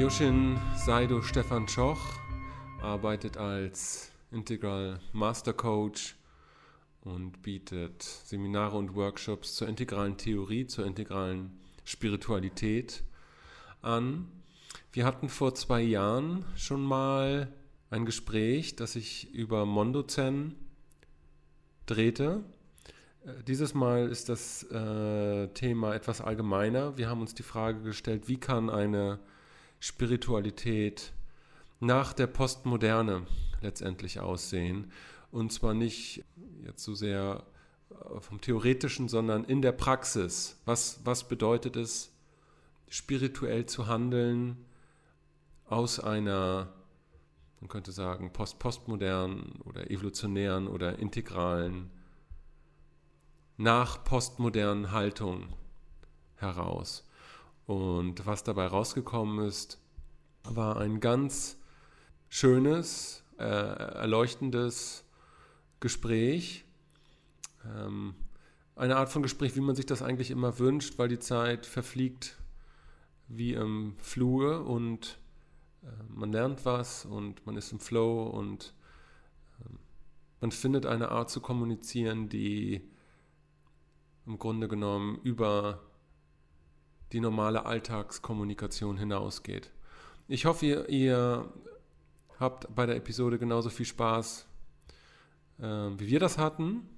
Yoshin Saido Stefan Schoch arbeitet als Integral Master Coach und bietet Seminare und Workshops zur integralen Theorie, zur integralen Spiritualität an. Wir hatten vor zwei Jahren schon mal ein Gespräch, das sich über Mondozen drehte. Äh, dieses Mal ist das äh, Thema etwas allgemeiner. Wir haben uns die Frage gestellt, wie kann eine Spiritualität nach der Postmoderne letztendlich aussehen? Und zwar nicht jetzt so sehr äh, vom Theoretischen, sondern in der Praxis. Was, was bedeutet es, spirituell zu handeln aus einer, man könnte sagen, post-postmodernen oder evolutionären oder integralen, nach postmodernen Haltung heraus. Und was dabei rausgekommen ist, war ein ganz schönes, äh, erleuchtendes Gespräch. Ähm, eine Art von Gespräch, wie man sich das eigentlich immer wünscht, weil die Zeit verfliegt wie im Flur und äh, man lernt was und man ist im Flow und äh, man findet eine Art zu kommunizieren, die im Grunde genommen über die normale Alltagskommunikation hinausgeht. Ich hoffe, ihr, ihr habt bei der Episode genauso viel Spaß, äh, wie wir das hatten.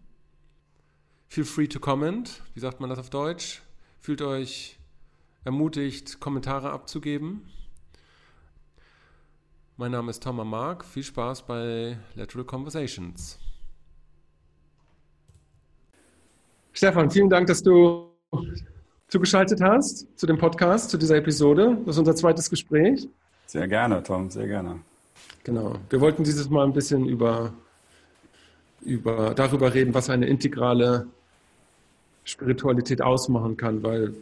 Feel free to comment. Wie sagt man das auf Deutsch? Fühlt euch ermutigt, Kommentare abzugeben. Mein Name ist Thomas Mark. Viel Spaß bei Lateral Conversations. Stefan, vielen Dank, dass du zugeschaltet hast zu dem Podcast, zu dieser Episode. Das ist unser zweites Gespräch. Sehr gerne, Tom, sehr gerne. Genau. Wir wollten dieses Mal ein bisschen über, über, darüber reden, was eine integrale Spiritualität ausmachen kann, weil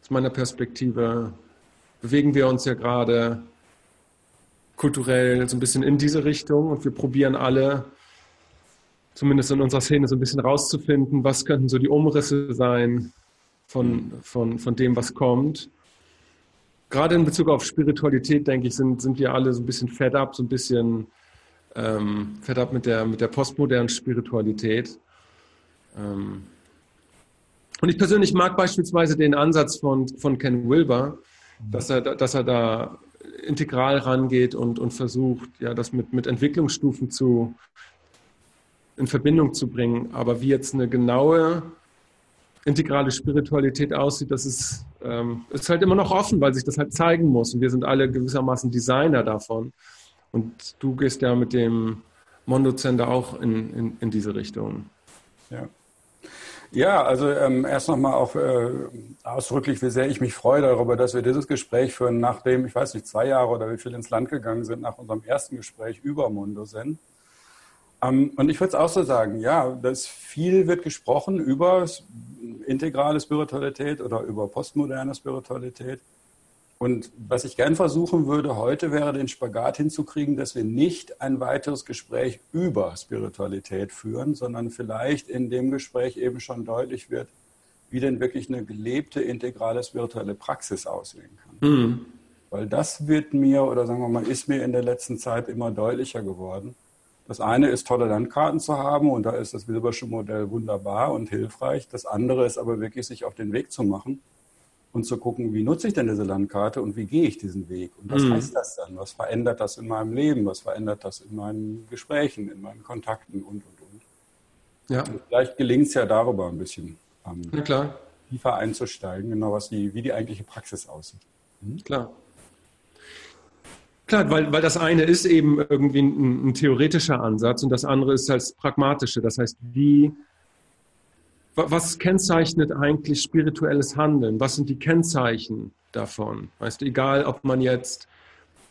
aus meiner Perspektive bewegen wir uns ja gerade kulturell so ein bisschen in diese Richtung und wir probieren alle, zumindest in unserer Szene, so ein bisschen rauszufinden, was könnten so die Umrisse sein von, von, von dem, was kommt. Gerade in Bezug auf Spiritualität, denke ich, sind, sind wir alle so ein bisschen fed up, so ein bisschen ähm, fed up mit der, mit der postmodernen Spiritualität. Ähm, und ich persönlich mag beispielsweise den Ansatz von, von Ken Wilber, dass er, dass er da integral rangeht und, und versucht, ja, das mit, mit Entwicklungsstufen zu, in Verbindung zu bringen. Aber wie jetzt eine genaue integrale Spiritualität aussieht, das ist, ähm, ist halt immer noch offen, weil sich das halt zeigen muss. Und wir sind alle gewissermaßen Designer davon. Und du gehst ja mit dem Mondo-Zender auch in, in, in diese Richtung. Ja. Ja, also ähm, erst nochmal auch äh, ausdrücklich, wie sehr ich mich freue darüber, dass wir dieses Gespräch führen, nachdem, ich weiß nicht, zwei Jahre oder wie viel ins Land gegangen sind, nach unserem ersten Gespräch über Mundosen. Ähm, und ich würde es auch so sagen, ja, dass viel wird gesprochen über integrale Spiritualität oder über postmoderne Spiritualität. Und was ich gern versuchen würde heute, wäre den Spagat hinzukriegen, dass wir nicht ein weiteres Gespräch über Spiritualität führen, sondern vielleicht in dem Gespräch eben schon deutlich wird, wie denn wirklich eine gelebte integrale spirituelle Praxis aussehen kann. Mhm. Weil das wird mir, oder sagen wir mal, ist mir in der letzten Zeit immer deutlicher geworden. Das eine ist, tolle Landkarten zu haben und da ist das Wilbersche Modell wunderbar und hilfreich. Das andere ist aber wirklich, sich auf den Weg zu machen und zu gucken, wie nutze ich denn diese Landkarte und wie gehe ich diesen Weg und was mhm. heißt das dann? Was verändert das in meinem Leben? Was verändert das in meinen Gesprächen, in meinen Kontakten und, und, und. Ja. Und vielleicht gelingt es ja darüber ein bisschen ähm, tiefer einzusteigen, genau was die, wie die eigentliche Praxis aussieht. Mhm. Klar. Klar, weil, weil das eine ist eben irgendwie ein, ein theoretischer Ansatz und das andere ist das pragmatische. Das heißt, wie was kennzeichnet eigentlich spirituelles Handeln? Was sind die Kennzeichen davon? Weißt du, egal ob man jetzt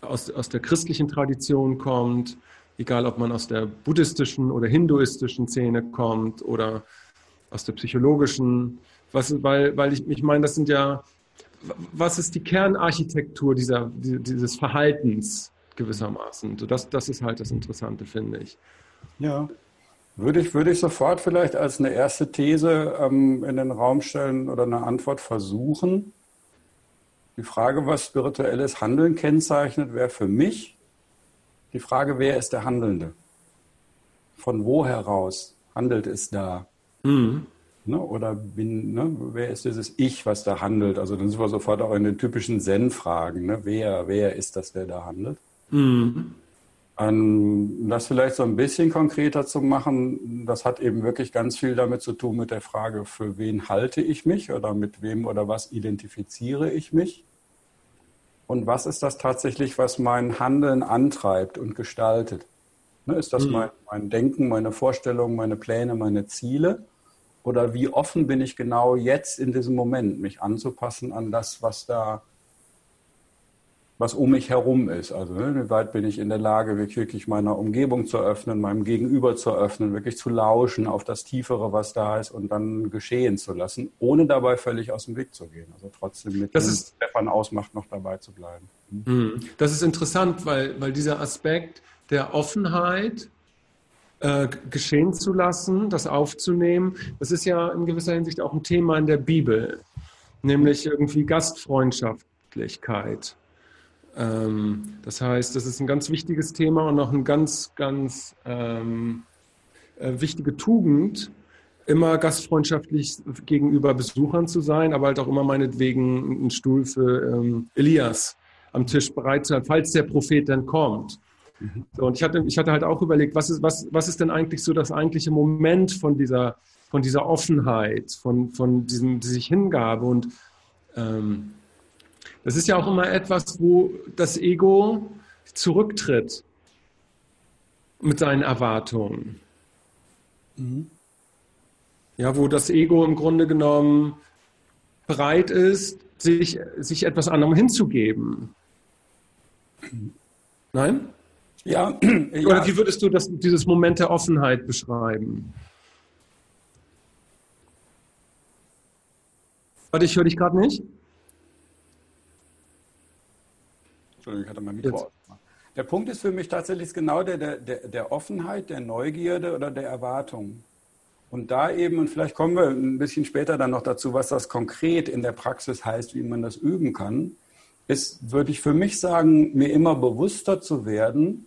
aus, aus der christlichen Tradition kommt, egal ob man aus der buddhistischen oder hinduistischen Szene kommt oder aus der psychologischen, was, weil, weil ich, ich meine, das sind ja, was ist die Kernarchitektur dieser, dieses Verhaltens gewissermaßen? So das, das ist halt das Interessante, finde ich. Ja. Würde ich, würde ich sofort vielleicht als eine erste These ähm, in den Raum stellen oder eine Antwort versuchen. Die Frage, was spirituelles Handeln kennzeichnet, wäre für mich die Frage, wer ist der Handelnde? Von wo heraus handelt es da? Mhm. Ne, oder bin, ne, wer ist dieses Ich, was da handelt? Also dann sind wir sofort auch in den typischen Zen-Fragen. Ne? Wer, wer ist das, der da handelt? Mhm. Um, das vielleicht so ein bisschen konkreter zu machen, das hat eben wirklich ganz viel damit zu tun mit der Frage, für wen halte ich mich oder mit wem oder was identifiziere ich mich? Und was ist das tatsächlich, was mein Handeln antreibt und gestaltet? Ne, ist das mhm. mein, mein Denken, meine Vorstellungen, meine Pläne, meine Ziele? Oder wie offen bin ich genau jetzt in diesem Moment, mich anzupassen an das, was da was um mich herum ist. Also ne, wie weit bin ich in der Lage, wirklich meiner Umgebung zu öffnen, meinem Gegenüber zu öffnen, wirklich zu lauschen auf das Tiefere, was da ist und dann geschehen zu lassen, ohne dabei völlig aus dem Weg zu gehen. Also trotzdem mit das dem ist, Stefan ausmacht, noch dabei zu bleiben. Hm. Das ist interessant, weil, weil dieser Aspekt der Offenheit, äh, geschehen zu lassen, das aufzunehmen, das ist ja in gewisser Hinsicht auch ein Thema in der Bibel, nämlich irgendwie Gastfreundschaftlichkeit. Ähm, das heißt, das ist ein ganz wichtiges Thema und auch eine ganz, ganz ähm, äh, wichtige Tugend, immer gastfreundschaftlich gegenüber Besuchern zu sein, aber halt auch immer meinetwegen einen Stuhl für ähm, Elias am Tisch bereit zu haben, falls der Prophet dann kommt. So, und ich hatte, ich hatte halt auch überlegt, was ist, was, was ist denn eigentlich so das eigentliche Moment von dieser, von dieser Offenheit, von, von diesem, die sich Hingabe und ähm, das ist ja auch immer etwas, wo das Ego zurücktritt mit seinen Erwartungen. Mhm. Ja, wo das Ego im Grunde genommen bereit ist, sich, sich etwas anderem hinzugeben. Nein? Ja, ja. Oder wie würdest du das, dieses Moment der Offenheit beschreiben? Warte, ich höre dich gerade nicht. Entschuldigung, ich hatte mein Mikro. Der Punkt ist für mich tatsächlich genau der, der, der Offenheit, der Neugierde oder der Erwartung. Und da eben, und vielleicht kommen wir ein bisschen später dann noch dazu, was das konkret in der Praxis heißt, wie man das üben kann, ist, würde ich für mich sagen, mir immer bewusster zu werden,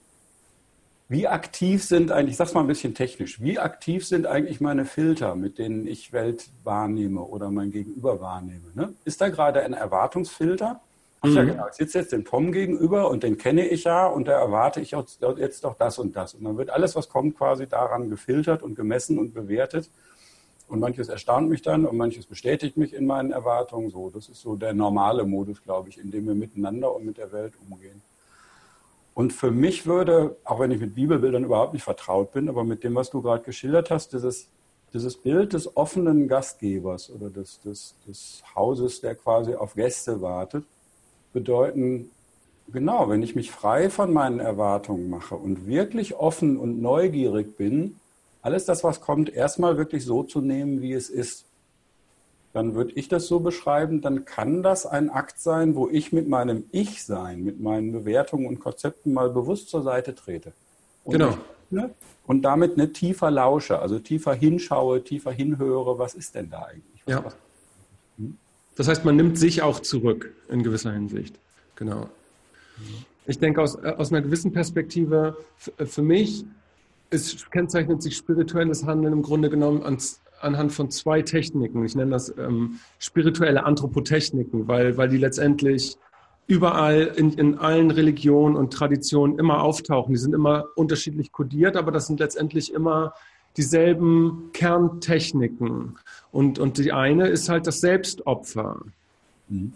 wie aktiv sind eigentlich, ich sag's mal ein bisschen technisch, wie aktiv sind eigentlich meine Filter, mit denen ich Welt wahrnehme oder mein Gegenüber wahrnehme? Ne? Ist da gerade ein Erwartungsfilter? Ach ja, genau. Ich sitze jetzt dem Tom gegenüber und den kenne ich ja und da erwarte ich jetzt doch das und das. Und dann wird alles, was kommt, quasi daran gefiltert und gemessen und bewertet. Und manches erstaunt mich dann und manches bestätigt mich in meinen Erwartungen. So, das ist so der normale Modus, glaube ich, in dem wir miteinander und mit der Welt umgehen. Und für mich würde, auch wenn ich mit Bibelbildern überhaupt nicht vertraut bin, aber mit dem, was du gerade geschildert hast, dieses, dieses Bild des offenen Gastgebers oder des, des, des Hauses, der quasi auf Gäste wartet, bedeuten, genau, wenn ich mich frei von meinen Erwartungen mache und wirklich offen und neugierig bin, alles das, was kommt, erstmal wirklich so zu nehmen, wie es ist. Dann würde ich das so beschreiben, dann kann das ein Akt sein, wo ich mit meinem Ich-Sein, mit meinen Bewertungen und Konzepten mal bewusst zur Seite trete. Und genau. ne, und damit ne, tiefer lausche, also tiefer hinschaue, tiefer hinhöre, was ist denn da eigentlich? ja. Was, das heißt, man nimmt sich auch zurück in gewisser Hinsicht. Genau. Ich denke, aus, äh, aus einer gewissen Perspektive, äh, für mich ist, kennzeichnet sich spirituelles Handeln im Grunde genommen an, anhand von zwei Techniken. Ich nenne das ähm, spirituelle Anthropotechniken, weil, weil die letztendlich überall in, in allen Religionen und Traditionen immer auftauchen. Die sind immer unterschiedlich kodiert, aber das sind letztendlich immer dieselben Kerntechniken. Und, und die eine ist halt das Selbstopfer. Mhm.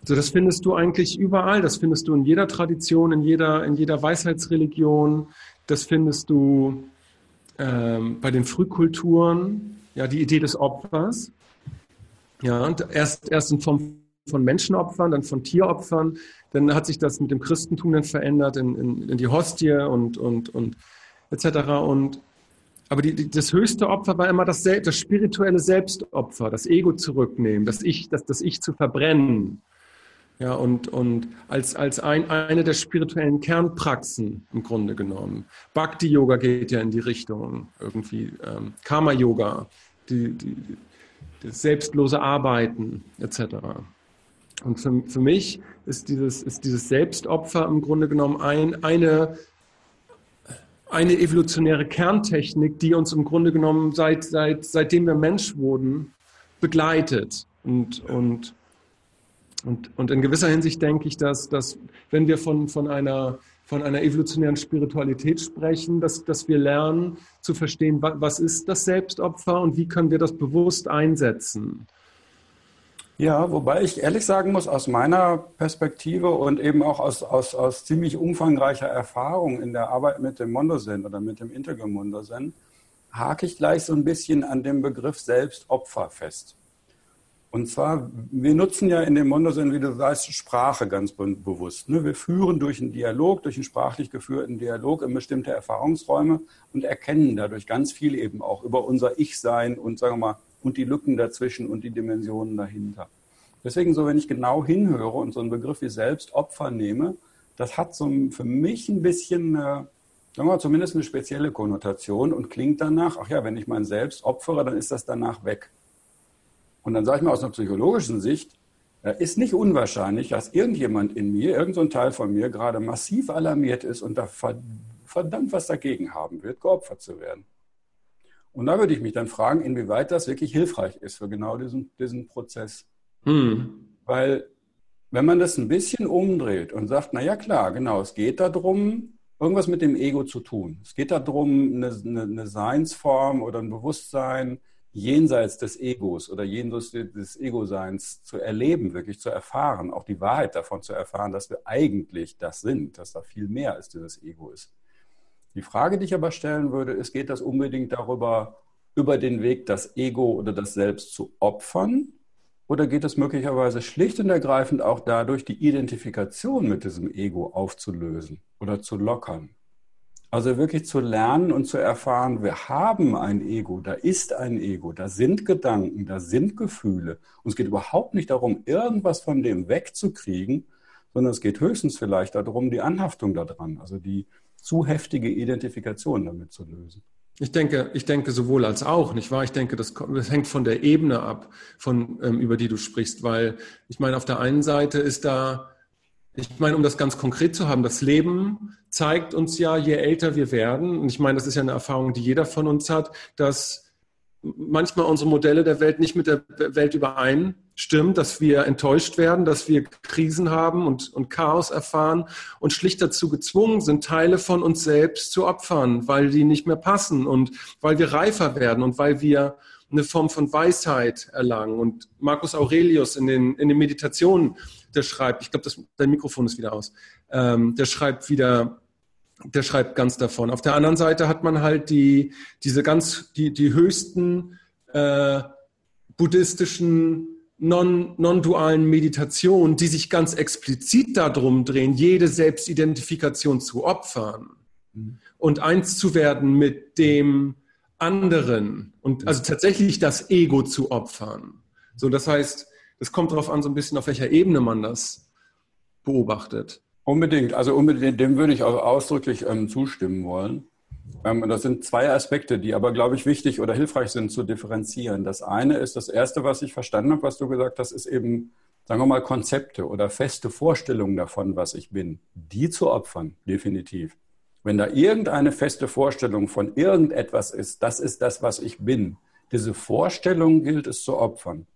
Also das findest du eigentlich überall. Das findest du in jeder Tradition, in jeder, in jeder Weisheitsreligion. Das findest du ähm, bei den Frühkulturen. Ja, die Idee des Opfers. Ja, und erst, erst in Form von Menschenopfern, dann von Tieropfern. Dann hat sich das mit dem Christentum dann verändert in, in, in die Hostie und, und, und etc. Und aber die, die, das höchste Opfer war immer das, das spirituelle Selbstopfer, das Ego zurücknehmen, das Ich, das, das Ich zu verbrennen. Ja, und, und als, als ein, eine der spirituellen Kernpraxen im Grunde genommen. Bhakti-Yoga geht ja in die Richtung, irgendwie ähm, Karma-Yoga, die, die, das selbstlose Arbeiten etc. Und für, für mich ist dieses, ist dieses Selbstopfer im Grunde genommen ein, eine, eine evolutionäre Kerntechnik, die uns im Grunde genommen seit, seit, seitdem wir Mensch wurden, begleitet. Und, und, und, und in gewisser Hinsicht denke ich, dass, dass wenn wir von, von, einer, von einer evolutionären Spiritualität sprechen, dass, dass wir lernen zu verstehen, was ist das Selbstopfer und wie können wir das bewusst einsetzen. Ja, wobei ich ehrlich sagen muss, aus meiner Perspektive und eben auch aus, aus, aus ziemlich umfangreicher Erfahrung in der Arbeit mit dem Mondozen oder mit dem Integral Mondozen, hake ich gleich so ein bisschen an dem Begriff Selbstopfer fest. Und zwar, wir nutzen ja in dem Mondozen, wie du weißt, Sprache ganz bewusst. Ne? Wir führen durch einen Dialog, durch einen sprachlich geführten Dialog in bestimmte Erfahrungsräume und erkennen dadurch ganz viel eben auch über unser Ich-Sein und sagen wir mal, und die Lücken dazwischen und die Dimensionen dahinter. Deswegen so, wenn ich genau hinhöre und so einen Begriff wie Selbstopfer nehme, das hat so für mich ein bisschen, äh, sagen wir mal, zumindest eine spezielle Konnotation und klingt danach, ach ja, wenn ich mein Selbst opfere, dann ist das danach weg. Und dann sage ich mal aus einer psychologischen Sicht, äh, ist nicht unwahrscheinlich, dass irgendjemand in mir, irgendein Teil von mir gerade massiv alarmiert ist und da verdammt was dagegen haben wird, geopfert zu werden. Und da würde ich mich dann fragen, inwieweit das wirklich hilfreich ist für genau diesen, diesen Prozess. Hm. Weil wenn man das ein bisschen umdreht und sagt, na ja klar, genau, es geht darum, irgendwas mit dem Ego zu tun. Es geht darum, eine, eine, eine Seinsform oder ein Bewusstsein jenseits des Egos oder jenseits des Ego-Seins zu erleben, wirklich zu erfahren, auch die Wahrheit davon zu erfahren, dass wir eigentlich das sind, dass da viel mehr als dieses Ego ist. Die Frage, die ich aber stellen würde, ist, geht das unbedingt darüber, über den Weg, das Ego oder das Selbst zu opfern? Oder geht es möglicherweise schlicht und ergreifend auch dadurch, die Identifikation mit diesem Ego aufzulösen oder zu lockern? Also wirklich zu lernen und zu erfahren, wir haben ein Ego, da ist ein Ego, da sind Gedanken, da sind Gefühle. Und es geht überhaupt nicht darum, irgendwas von dem wegzukriegen, sondern es geht höchstens vielleicht darum, die Anhaftung daran, also die, zu heftige Identifikation damit zu lösen. Ich denke, ich denke sowohl als auch, nicht wahr? Ich denke, das, das hängt von der Ebene ab, von, ähm, über die du sprichst, weil ich meine, auf der einen Seite ist da, ich meine, um das ganz konkret zu haben, das Leben zeigt uns ja, je älter wir werden, und ich meine, das ist ja eine Erfahrung, die jeder von uns hat, dass manchmal unsere Modelle der Welt nicht mit der Welt übereinstimmen, dass wir enttäuscht werden, dass wir Krisen haben und, und Chaos erfahren und schlicht dazu gezwungen sind, Teile von uns selbst zu opfern, weil die nicht mehr passen und weil wir reifer werden und weil wir eine Form von Weisheit erlangen. Und Marcus Aurelius in den, in den Meditationen, der schreibt, ich glaube, dein Mikrofon ist wieder aus, ähm, der schreibt wieder, der schreibt ganz davon. Auf der anderen Seite hat man halt die, diese ganz, die, die höchsten äh, buddhistischen non, non-dualen Meditationen, die sich ganz explizit darum drehen, jede Selbstidentifikation zu opfern mhm. und eins zu werden mit dem anderen und also tatsächlich das Ego zu opfern. So, das heißt, es kommt darauf an, so ein bisschen auf welcher Ebene man das beobachtet. Unbedingt, also unbedingt, dem würde ich auch ausdrücklich ähm, zustimmen wollen. Ähm, das sind zwei Aspekte, die aber, glaube ich, wichtig oder hilfreich sind zu differenzieren. Das eine ist, das erste, was ich verstanden habe, was du gesagt hast, ist eben, sagen wir mal, Konzepte oder feste Vorstellungen davon, was ich bin. Die zu opfern, definitiv. Wenn da irgendeine feste Vorstellung von irgendetwas ist, das ist das, was ich bin. Diese Vorstellung gilt es zu opfern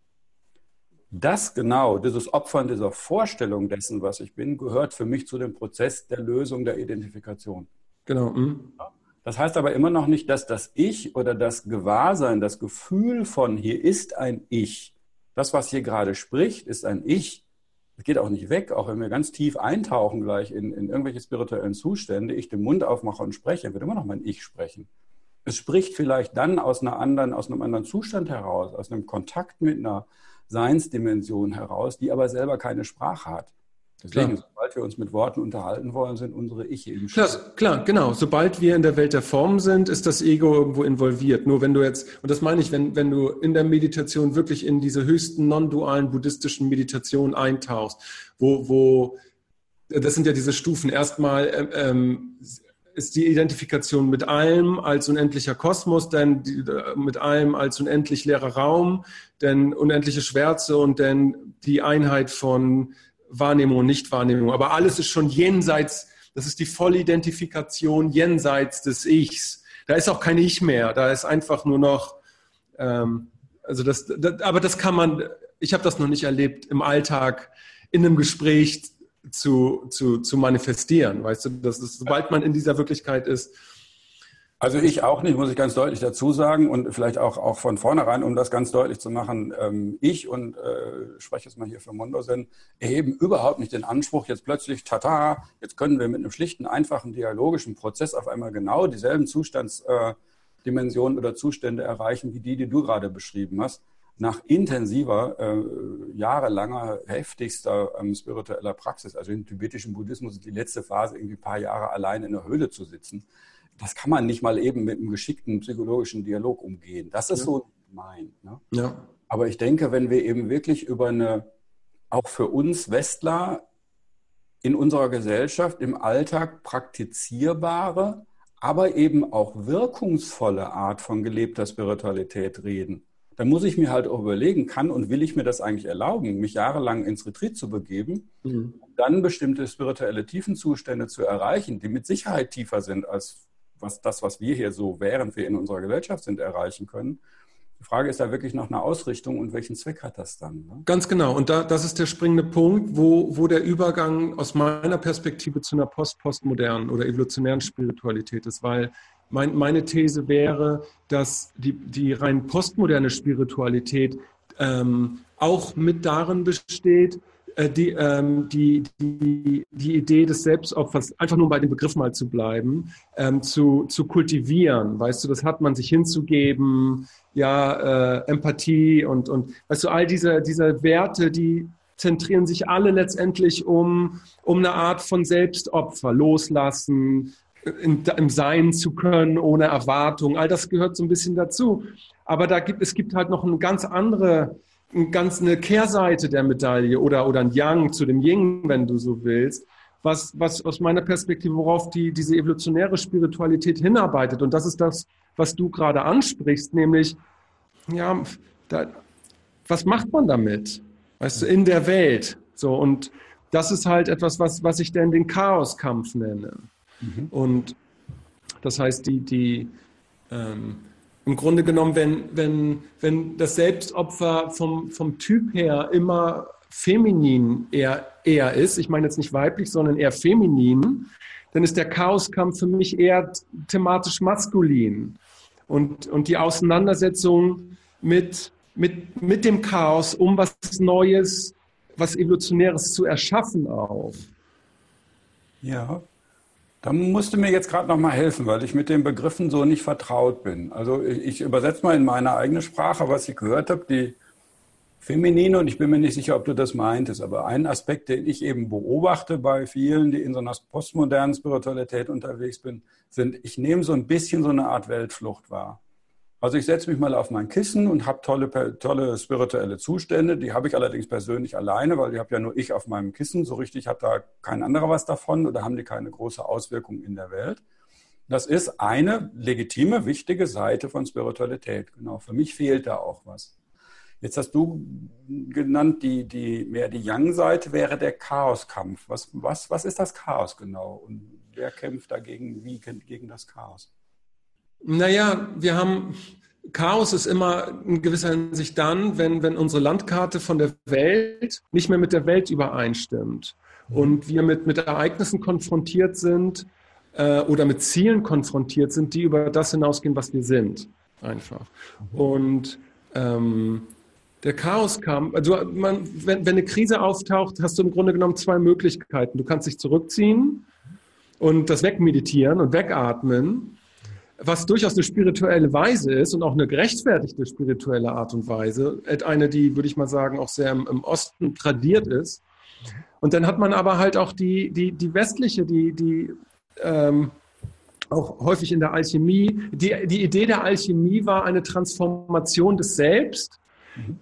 das genau, dieses Opfern dieser Vorstellung dessen, was ich bin, gehört für mich zu dem Prozess der Lösung der Identifikation. Genau. Mhm. Das heißt aber immer noch nicht, dass das Ich oder das Gewahrsein, das Gefühl von hier ist ein Ich, das, was hier gerade spricht, ist ein Ich. Es geht auch nicht weg, auch wenn wir ganz tief eintauchen gleich in, in irgendwelche spirituellen Zustände, ich den Mund aufmache und spreche, wird immer noch mein Ich sprechen. Es spricht vielleicht dann aus einer anderen, aus einem anderen Zustand heraus, aus einem Kontakt mit einer Seinsdimension heraus, die aber selber keine Sprache hat. Deswegen, klar. sobald wir uns mit Worten unterhalten wollen, sind unsere Ich eben klar, klar, genau. Sobald wir in der Welt der Form sind, ist das Ego irgendwo involviert. Nur wenn du jetzt, und das meine ich, wenn, wenn du in der Meditation wirklich in diese höchsten non-dualen buddhistischen Meditationen eintauchst, wo, wo, das sind ja diese Stufen. Erstmal ähm, ist die Identifikation mit allem als unendlicher Kosmos, denn die, mit allem als unendlich leerer Raum, denn unendliche Schwärze und denn die Einheit von Wahrnehmung und Nichtwahrnehmung. Aber alles ist schon jenseits, das ist die Vollidentifikation jenseits des Ichs. Da ist auch kein Ich mehr, da ist einfach nur noch, ähm, also das, das, aber das kann man, ich habe das noch nicht erlebt im Alltag in einem Gespräch zu, zu, zu manifestieren. Weißt du, dass es, sobald man in dieser Wirklichkeit ist. Also ich auch nicht, muss ich ganz deutlich dazu sagen und vielleicht auch, auch von vornherein, um das ganz deutlich zu machen, ähm, ich und äh, spreche jetzt mal hier für Mondosen, erheben überhaupt nicht den Anspruch, jetzt plötzlich, tata, jetzt können wir mit einem schlichten, einfachen dialogischen Prozess auf einmal genau dieselben Zustandsdimensionen äh, oder Zustände erreichen, wie die, die du gerade beschrieben hast nach intensiver, äh, jahrelanger, heftigster ähm, spiritueller Praxis, also im tibetischen Buddhismus die letzte Phase, irgendwie ein paar Jahre allein in der Höhle zu sitzen, das kann man nicht mal eben mit einem geschickten psychologischen Dialog umgehen. Das ist ja. so mein. Ne? Ja. Aber ich denke, wenn wir eben wirklich über eine, auch für uns Westler in unserer Gesellschaft im Alltag praktizierbare, aber eben auch wirkungsvolle Art von gelebter Spiritualität reden, dann muss ich mir halt auch überlegen, kann und will ich mir das eigentlich erlauben, mich jahrelang ins Retreat zu begeben, mhm. um dann bestimmte spirituelle Tiefenzustände zu erreichen, die mit Sicherheit tiefer sind als was das, was wir hier so, während wir in unserer Gesellschaft sind, erreichen können. Die Frage ist da wirklich noch eine Ausrichtung und welchen Zweck hat das dann? Ne? Ganz genau. Und da, das ist der springende Punkt, wo, wo der Übergang aus meiner Perspektive zu einer post-postmodernen oder evolutionären Spiritualität ist, weil mein, meine These wäre, dass die, die rein postmoderne Spiritualität ähm, auch mit darin besteht, die, ähm, die, die, die Idee des Selbstopfers, einfach nur bei dem Begriff mal zu bleiben, ähm, zu, zu kultivieren. Weißt du, das hat man sich hinzugeben, ja, äh, Empathie und, und weißt du, all diese, diese Werte, die zentrieren sich alle letztendlich um, um eine Art von Selbstopfer, loslassen, in, im Sein zu können, ohne Erwartung. All das gehört so ein bisschen dazu. Aber da gibt, es gibt halt noch eine ganz andere, ganz eine Kehrseite der Medaille oder, oder ein Yang zu dem Ying, wenn du so willst, was, was aus meiner Perspektive, worauf die, diese evolutionäre Spiritualität hinarbeitet. Und das ist das, was du gerade ansprichst, nämlich, ja, da, was macht man damit? Weißt du, in der Welt. So, und das ist halt etwas, was, was ich denn den Chaoskampf nenne. Mhm. Und das heißt, die, die ähm, im Grunde genommen, wenn, wenn, wenn das Selbstopfer vom, vom Typ her immer feminin eher, eher ist, ich meine jetzt nicht weiblich, sondern eher feminin, dann ist der Chaoskampf für mich eher thematisch maskulin. Und, und die Auseinandersetzung mit, mit, mit dem Chaos, um was Neues, was Evolutionäres zu erschaffen auch. Ja, da musst du mir jetzt gerade noch mal helfen, weil ich mit den Begriffen so nicht vertraut bin. Also ich, ich übersetze mal in meine eigene Sprache, was ich gehört habe, die feminine, und ich bin mir nicht sicher, ob du das meintest, aber ein Aspekt, den ich eben beobachte bei vielen, die in so einer postmodernen Spiritualität unterwegs bin, sind, ich nehme so ein bisschen so eine Art Weltflucht wahr. Also ich setze mich mal auf mein Kissen und habe tolle, tolle spirituelle Zustände. Die habe ich allerdings persönlich alleine, weil die habe ja nur ich auf meinem Kissen. So richtig hat da kein anderer was davon oder haben die keine große Auswirkung in der Welt. Das ist eine legitime, wichtige Seite von Spiritualität. Genau, für mich fehlt da auch was. Jetzt hast du genannt, die, die, mehr die Yang-Seite wäre der Chaoskampf. Was, was, was ist das Chaos genau? Und wer kämpft dagegen, wie gegen das Chaos? Naja, wir haben, Chaos ist immer in gewisser Hinsicht dann, wenn, wenn unsere Landkarte von der Welt nicht mehr mit der Welt übereinstimmt und wir mit, mit Ereignissen konfrontiert sind äh, oder mit Zielen konfrontiert sind, die über das hinausgehen, was wir sind. Einfach. Und ähm, der Chaoskampf, also man, wenn, wenn eine Krise auftaucht, hast du im Grunde genommen zwei Möglichkeiten. Du kannst dich zurückziehen und das wegmeditieren und wegatmen was durchaus eine spirituelle Weise ist und auch eine gerechtfertigte spirituelle Art und Weise, eine, die, würde ich mal sagen, auch sehr im, Osten tradiert ist. Und dann hat man aber halt auch die, die, die westliche, die, die ähm, auch häufig in der Alchemie, die, die Idee der Alchemie war eine Transformation des Selbst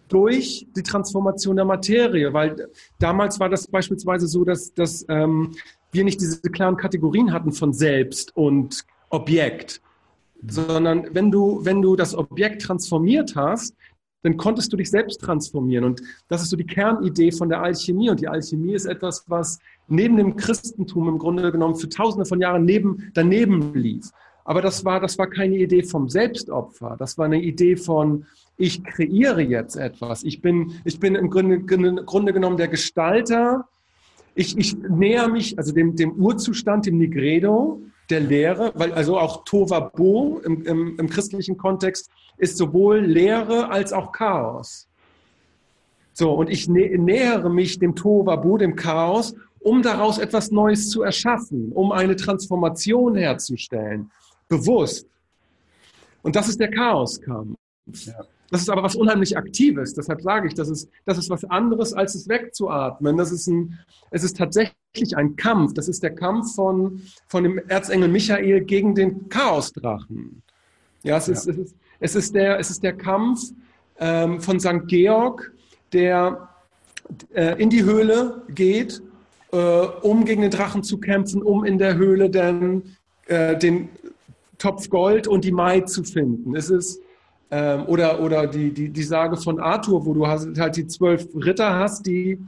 durch die Transformation der Materie, weil damals war das beispielsweise so, dass, dass ähm, wir nicht diese klaren Kategorien hatten von Selbst und Objekt, sondern wenn du, wenn du das Objekt transformiert hast, dann konntest du dich selbst transformieren. Und das ist so die Kernidee von der Alchemie. Und die Alchemie ist etwas, was neben dem Christentum im Grunde genommen für tausende von Jahren neben, daneben lief. Aber das war, das war keine Idee vom Selbstopfer. Das war eine Idee von, ich kreiere jetzt etwas. Ich bin, ich bin im Grunde, Grunde genommen der Gestalter. Ich, ich näher mich, also dem, dem Urzustand, dem Nigredo, der Lehre, weil also auch Tova Bo im, im, im christlichen Kontext ist sowohl Lehre als auch Chaos. So, und ich nä nähere mich dem Tova Bo, dem Chaos, um daraus etwas Neues zu erschaffen, um eine Transformation herzustellen, bewusst. Und das ist der Chaoskampf. Ja. Das ist aber was unheimlich Aktives. Deshalb sage ich, das ist, das ist was anderes, als es wegzuatmen. Das ist ein, es ist tatsächlich ein Kampf. Das ist der Kampf von, von dem Erzengel Michael gegen den Chaosdrachen. Ja, es, ja. Ist, es, ist, es, ist, der, es ist der Kampf ähm, von St. Georg, der äh, in die Höhle geht, äh, um gegen den Drachen zu kämpfen, um in der Höhle dann äh, den Topf Gold und die Mai zu finden. Es ist ähm, oder oder die, die, die Sage von Arthur, wo du hast, halt die zwölf Ritter hast, die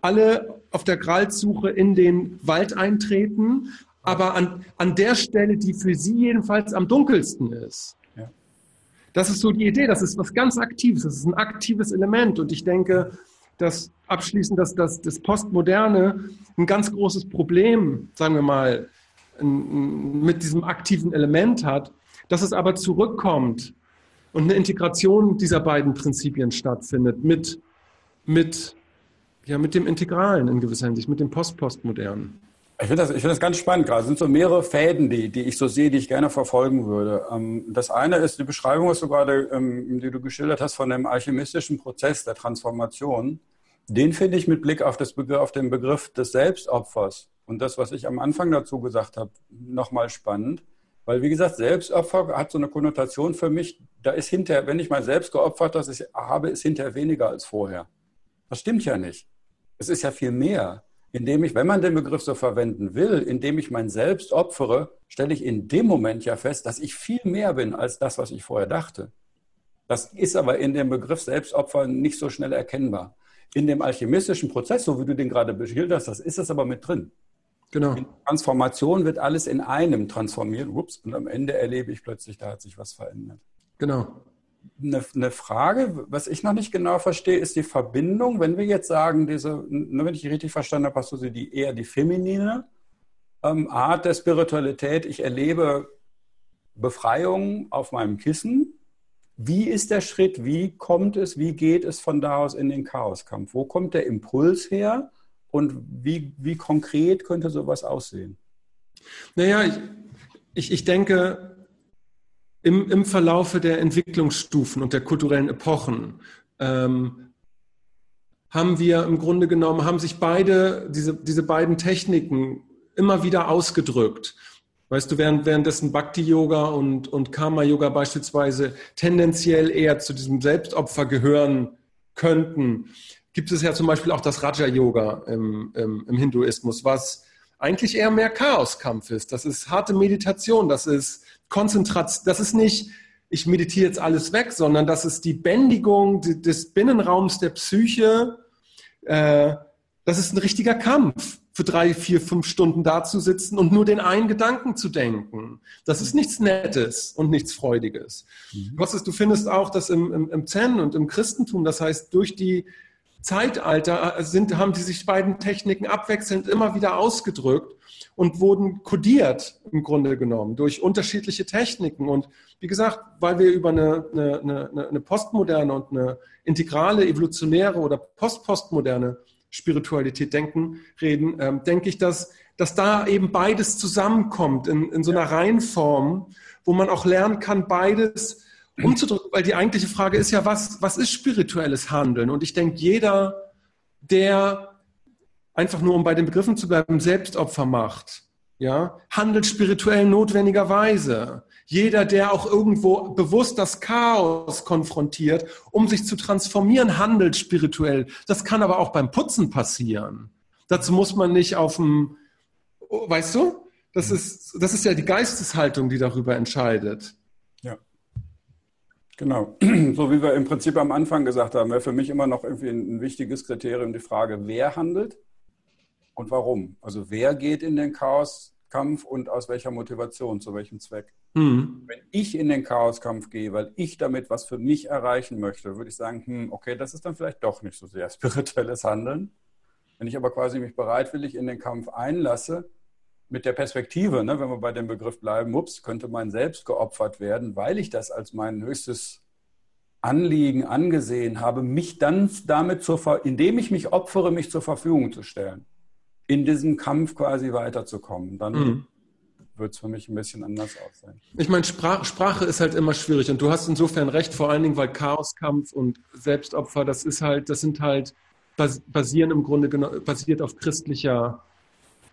alle auf der Gralssuche in den Wald eintreten, aber an, an der Stelle, die für sie jedenfalls am dunkelsten ist. Ja. Das ist so die Idee, das ist was ganz Aktives, das ist ein aktives Element. Und ich denke, dass abschließend, dass das, das Postmoderne ein ganz großes Problem, sagen wir mal, mit diesem aktiven Element hat, dass es aber zurückkommt und eine Integration dieser beiden Prinzipien stattfindet mit, mit, ja, mit dem Integralen in gewisser Hinsicht, mit dem Post-Postmodernen. Ich finde das, ich das ganz spannend gerade. Es sind so mehrere Fäden, die, die ich so sehe, die ich gerne verfolgen würde. Ähm, das eine ist die Beschreibung, was du gerade, ähm, die du geschildert hast, von dem alchemistischen Prozess der Transformation. Den finde ich mit Blick auf, das Begriff, auf den Begriff des Selbstopfers und das, was ich am Anfang dazu gesagt habe, nochmal spannend. Weil, wie gesagt, Selbstopfer hat so eine Konnotation für mich, da ist hinterher, wenn ich mal selbst geopfert das ich habe, ist hinterher weniger als vorher. Das stimmt ja nicht. Es ist ja viel mehr. Indem ich, wenn man den Begriff so verwenden will, indem ich mein Selbst opfere, stelle ich in dem Moment ja fest, dass ich viel mehr bin als das, was ich vorher dachte. Das ist aber in dem Begriff Selbstopfer nicht so schnell erkennbar. In dem alchemistischen Prozess, so wie du den gerade beschildert hast, das ist es aber mit drin. Genau. In Transformation wird alles in einem transformiert. Ups, und am Ende erlebe ich plötzlich, da hat sich was verändert. Genau. Eine, eine, Frage, was ich noch nicht genau verstehe, ist die Verbindung. Wenn wir jetzt sagen, diese, wenn ich richtig verstanden habe, hast du sie die, eher die feminine ähm, Art der Spiritualität. Ich erlebe Befreiung auf meinem Kissen. Wie ist der Schritt? Wie kommt es? Wie geht es von da aus in den Chaoskampf? Wo kommt der Impuls her? Und wie, wie konkret könnte sowas aussehen? Naja, ich, ich, ich denke, im, im Verlaufe der Entwicklungsstufen und der kulturellen Epochen ähm, haben wir im Grunde genommen, haben sich beide, diese, diese beiden Techniken immer wieder ausgedrückt. Weißt du, während, währenddessen Bhakti-Yoga und, und Karma-Yoga beispielsweise tendenziell eher zu diesem Selbstopfer gehören könnten, gibt es ja zum Beispiel auch das Raja-Yoga im, im, im Hinduismus, was eigentlich eher mehr Chaoskampf ist. Das ist harte Meditation, das ist Konzentration, das ist nicht, ich meditiere jetzt alles weg, sondern das ist die Bändigung des Binnenraums der Psyche. Äh, das ist ein richtiger Kampf, für drei, vier, fünf Stunden da zu sitzen und nur den einen Gedanken zu denken. Das ist nichts Nettes und nichts Freudiges. Mhm. Was ist, du findest auch, dass im, im, im Zen und im Christentum, das heißt, durch die Zeitalter äh, sind, haben die sich beiden Techniken abwechselnd immer wieder ausgedrückt und wurden kodiert im Grunde genommen durch unterschiedliche Techniken. Und wie gesagt, weil wir über eine, eine, eine, eine postmoderne und eine integrale, evolutionäre oder postpostmoderne Spiritualität denken, reden, ähm, denke ich, dass, dass da eben beides zusammenkommt in, in so einer Reihenform, wo man auch lernen kann, beides umzudrücken, weil die eigentliche Frage ist ja, was, was ist spirituelles Handeln? Und ich denke, jeder, der einfach nur, um bei den Begriffen zu bleiben, Selbstopfer macht, ja, handelt spirituell notwendigerweise. Jeder, der auch irgendwo bewusst das Chaos konfrontiert, um sich zu transformieren, handelt spirituell. Das kann aber auch beim Putzen passieren. Dazu muss man nicht auf dem Oh, weißt du? Das ist, das ist ja die Geisteshaltung, die darüber entscheidet. Genau. So wie wir im Prinzip am Anfang gesagt haben, wäre für mich immer noch irgendwie ein, wichtiges Kriterium die Frage, wer handelt und warum. Also wer geht in den Chaoskampf und aus welcher Motivation, zu welchem Zweck. Mhm. Wenn ich in den Chaoskampf gehe, weil ich damit was für mich erreichen möchte, würde ich sagen, hm, okay, das ist dann vielleicht doch nicht so sehr spirituelles Handeln. Wenn ich aber quasi mich bereitwillig in den Kampf einlasse, mit der Perspektive, ne, wenn wir bei dem Begriff bleiben, ups, könnte mein Selbst geopfert werden, weil ich das als mein höchstes Anliegen angesehen habe, mich dann damit, zur, indem ich mich opfere, mich zur Verfügung zu stellen, in diesem Kampf quasi weiterzukommen. Dann mhm wird es für mich ein bisschen anders aussehen. Ich meine, Sprach, Sprache ist halt immer schwierig und du hast insofern recht, vor allen Dingen, weil Chaoskampf und Selbstopfer, das ist halt, das sind halt, basieren im Grunde basiert auf christlicher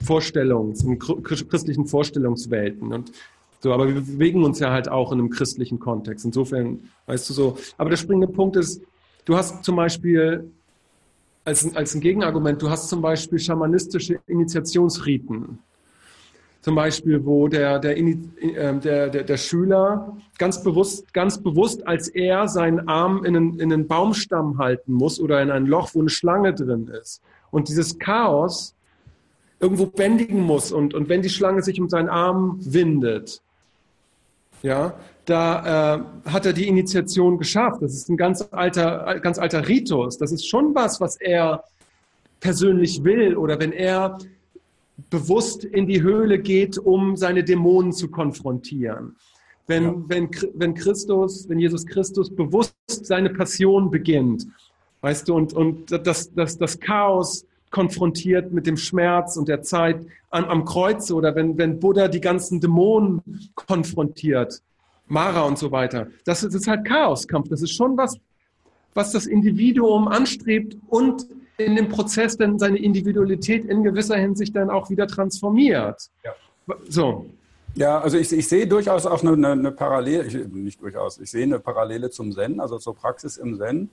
Vorstellungs, in christlichen Vorstellungswelten und so, aber wir bewegen uns ja halt auch in einem christlichen Kontext. Insofern, weißt du so. Aber der springende Punkt ist, du hast zum Beispiel als, als ein Gegenargument, du hast zum Beispiel schamanistische Initiationsriten zum Beispiel, wo der, der, ähm, der, der, der Schüler ganz bewusst, ganz bewusst, als er seinen Arm in einen, in einen Baumstamm halten muss oder in ein Loch, wo eine Schlange drin ist. Und dieses Chaos irgendwo bändigen muss. Und, und wenn die Schlange sich um seinen Arm windet, ja, da äh, hat er die Initiation geschafft. Das ist ein ganz alter, ganz alter Ritus. Das ist schon was, was er persönlich will. Oder wenn er bewusst in die Höhle geht, um seine Dämonen zu konfrontieren. Wenn, ja. wenn, wenn Christus, wenn Jesus Christus bewusst seine Passion beginnt, weißt du, und, und das, das, das Chaos konfrontiert mit dem Schmerz und der Zeit an, am Kreuz oder wenn, wenn Buddha die ganzen Dämonen konfrontiert, Mara und so weiter. Das, das ist halt Chaoskampf. Das ist schon was, was das Individuum anstrebt und in dem Prozess dann seine Individualität in gewisser Hinsicht dann auch wieder transformiert. Ja. So. Ja, also ich, ich sehe durchaus auch eine, eine Parallele, ich, nicht durchaus, ich sehe eine Parallele zum Zen, also zur Praxis im Zen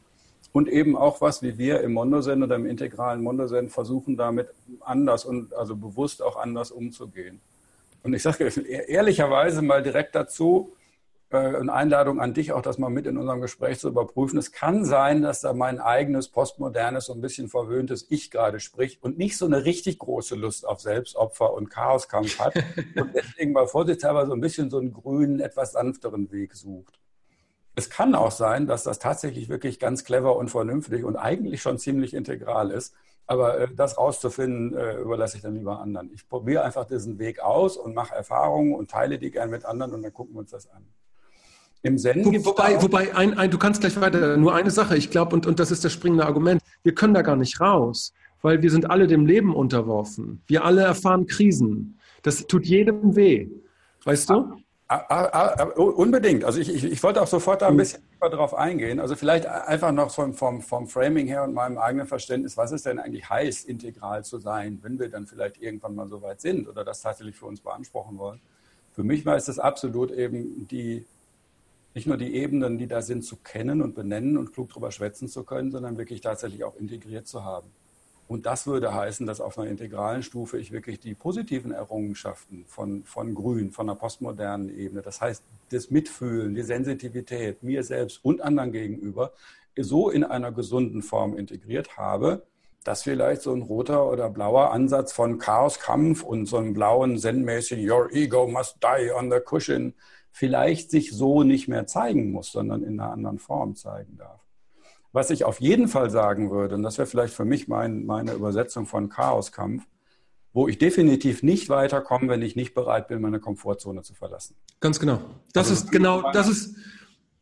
und eben auch was, wie wir im Mondo-Zen oder im integralen Mondo-Zen versuchen, damit anders und also bewusst auch anders umzugehen. Und ich sage ehrlicherweise mal direkt dazu, äh, eine Einladung an dich, auch das mal mit in unserem Gespräch zu überprüfen. Es kann sein, dass da mein eigenes postmodernes, so ein bisschen verwöhntes Ich gerade spricht und nicht so eine richtig große Lust auf Selbstopfer und Chaoskampf hat und deswegen mal vorsichtshalber so ein bisschen so einen grünen, etwas sanfteren Weg sucht. Es kann auch sein, dass das tatsächlich wirklich ganz clever und vernünftig und eigentlich schon ziemlich integral ist. Aber äh, das rauszufinden, äh, überlasse ich dann lieber anderen. Ich probiere einfach diesen Weg aus und mache Erfahrungen und teile die gern mit anderen und dann gucken wir uns das an. Im Zen Wo, wobei, wobei ein, ein, du kannst gleich weiter, nur eine Sache, ich glaube, und, und das ist das springende Argument, wir können da gar nicht raus, weil wir sind alle dem Leben unterworfen. Wir alle erfahren Krisen. Das tut jedem weh. Weißt du? Ah, ah, ah, unbedingt. Also ich, ich, ich, wollte auch sofort da ein hm. bisschen tiefer drauf eingehen. Also vielleicht einfach noch vom, vom, vom Framing her und meinem eigenen Verständnis, was es denn eigentlich heißt, integral zu sein, wenn wir dann vielleicht irgendwann mal so weit sind oder das tatsächlich für uns beanspruchen wollen. Für mich war es das absolut eben die nicht nur die Ebenen, die da sind, zu kennen und benennen und klug drüber schwätzen zu können, sondern wirklich tatsächlich auch integriert zu haben. Und das würde heißen, dass auf einer integralen Stufe ich wirklich die positiven Errungenschaften von, von Grün, von einer postmodernen Ebene, das heißt das Mitfühlen, die Sensitivität mir selbst und anderen gegenüber, so in einer gesunden Form integriert habe, dass vielleicht so ein roter oder blauer Ansatz von Chaoskampf und so einem blauen zen-mäßigen Your ego must die on the cushion vielleicht sich so nicht mehr zeigen muss, sondern in einer anderen Form zeigen darf. Was ich auf jeden Fall sagen würde, und das wäre vielleicht für mich mein, meine Übersetzung von Chaoskampf, wo ich definitiv nicht weiterkomme, wenn ich nicht bereit bin, meine Komfortzone zu verlassen. Ganz genau. Das also, ist genau, das ist,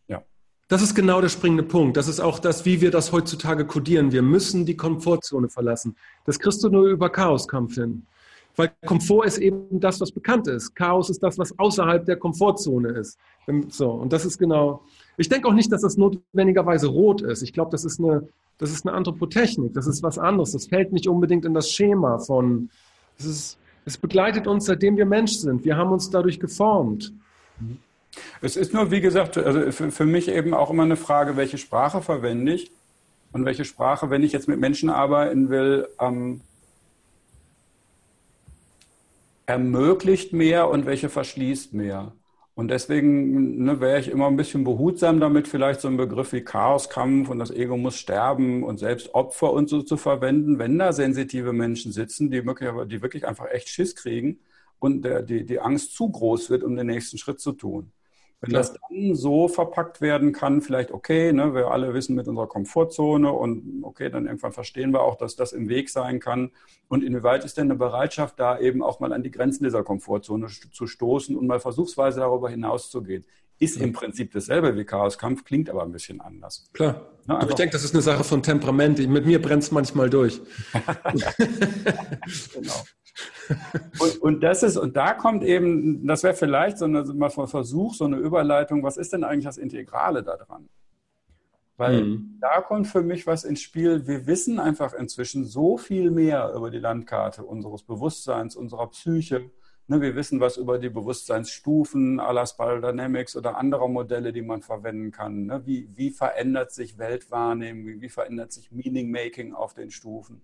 ja. das ist genau der springende Punkt. Das ist auch das, wie wir das heutzutage kodieren. Wir müssen die Komfortzone verlassen. Das kriegst du nur über Chaoskampf hin. Weil Komfort ist eben das, was bekannt ist. Chaos ist das, was außerhalb der Komfortzone ist. So, und das ist genau. Ich denke auch nicht, dass das notwendigerweise rot ist. Ich glaube, das ist eine, das ist eine Anthropotechnik. Das ist was anderes. Das fällt nicht unbedingt in das Schema von. Es ist, es begleitet uns, seitdem wir Mensch sind. Wir haben uns dadurch geformt. Es ist nur, wie gesagt, also für, für mich eben auch immer eine Frage, welche Sprache verwende ich und welche Sprache, wenn ich jetzt mit Menschen arbeiten will, ähm, ermöglicht mehr und welche verschließt mehr. Und deswegen ne, wäre ich immer ein bisschen behutsam damit, vielleicht so einen Begriff wie Chaoskampf und das Ego muss sterben und selbst Opfer und so zu verwenden, wenn da sensitive Menschen sitzen, die, wirklich, die wirklich einfach echt Schiss kriegen und der, die, die Angst zu groß wird, um den nächsten Schritt zu tun. Wenn Klar. das dann so verpackt werden kann, vielleicht okay, ne, wir alle wissen mit unserer Komfortzone und okay, dann irgendwann verstehen wir auch, dass das im Weg sein kann. Und inwieweit ist denn eine Bereitschaft da, eben auch mal an die Grenzen dieser Komfortzone zu stoßen und mal versuchsweise darüber hinauszugehen? Ist im Prinzip dasselbe wie Chaoskampf, klingt aber ein bisschen anders. Klar. Na, ich denke, das ist eine Sache von Temperament. Mit mir brennt es manchmal durch. genau. Und, und, das ist, und da kommt eben, das wäre vielleicht so eine, mal Versuch, so eine Überleitung, was ist denn eigentlich das Integrale daran? Weil mhm. da kommt für mich was ins Spiel. Wir wissen einfach inzwischen so viel mehr über die Landkarte unseres Bewusstseins, unserer Psyche. Ne, wir wissen was über die Bewusstseinsstufen, aller Spiral Dynamics oder anderer Modelle, die man verwenden kann. Ne, wie, wie verändert sich Weltwahrnehmung? Wie, wie verändert sich Meaning Making auf den Stufen?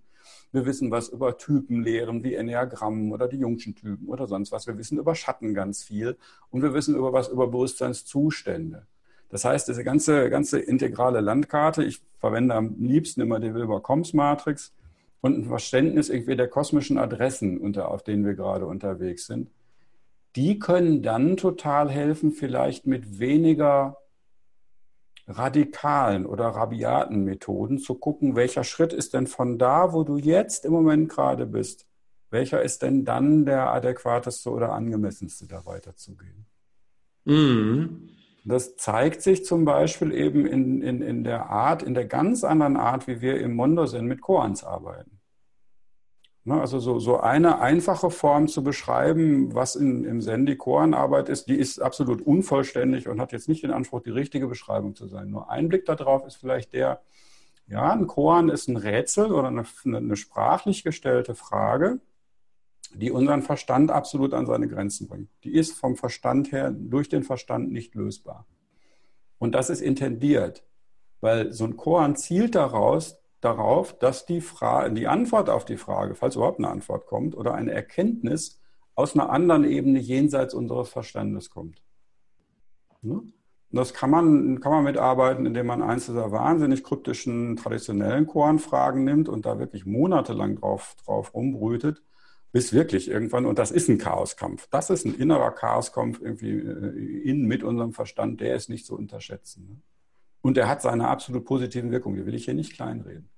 Wir wissen was über Typenlehren wie Enneagramm oder die Jungschen Typen oder sonst was. Wir wissen über Schatten ganz viel und wir wissen über was über Bewusstseinszustände. Das heißt, diese ganze, ganze integrale Landkarte, ich verwende am liebsten immer die Wilber-Combs-Matrix und ein Verständnis irgendwie der kosmischen Adressen, unter, auf denen wir gerade unterwegs sind. Die können dann total helfen, vielleicht mit weniger radikalen oder rabiaten Methoden zu gucken, welcher Schritt ist denn von da, wo du jetzt im Moment gerade bist, welcher ist denn dann der adäquateste oder angemessenste, da weiterzugehen. Mhm. Das zeigt sich zum Beispiel eben in, in, in der Art, in der ganz anderen Art, wie wir im Mondo sind, mit Koans arbeiten. Ne, also so, so eine einfache Form zu beschreiben, was in, im Sendi Koanarbeit ist, die ist absolut unvollständig und hat jetzt nicht den Anspruch, die richtige Beschreibung zu sein. Nur ein Blick darauf ist vielleicht der, ja, ein Koan ist ein Rätsel oder eine, eine sprachlich gestellte Frage, die unseren Verstand absolut an seine Grenzen bringt. Die ist vom Verstand her, durch den Verstand nicht lösbar. Und das ist intendiert, weil so ein Koan zielt daraus, darauf, dass die, Frage, die Antwort auf die Frage, falls überhaupt eine Antwort kommt, oder eine Erkenntnis aus einer anderen Ebene jenseits unseres Verstandes kommt. Ne? Das kann man, kann man mitarbeiten, indem man eins dieser wahnsinnig kryptischen traditionellen Koranfragen nimmt und da wirklich monatelang drauf, drauf rumbrütet, bis wirklich irgendwann, und das ist ein Chaoskampf. Das ist ein innerer Chaoskampf irgendwie äh, in mit unserem Verstand, der ist nicht zu unterschätzen. Ne? Und er hat seine absolut positiven Wirkungen, die will ich hier nicht kleinreden.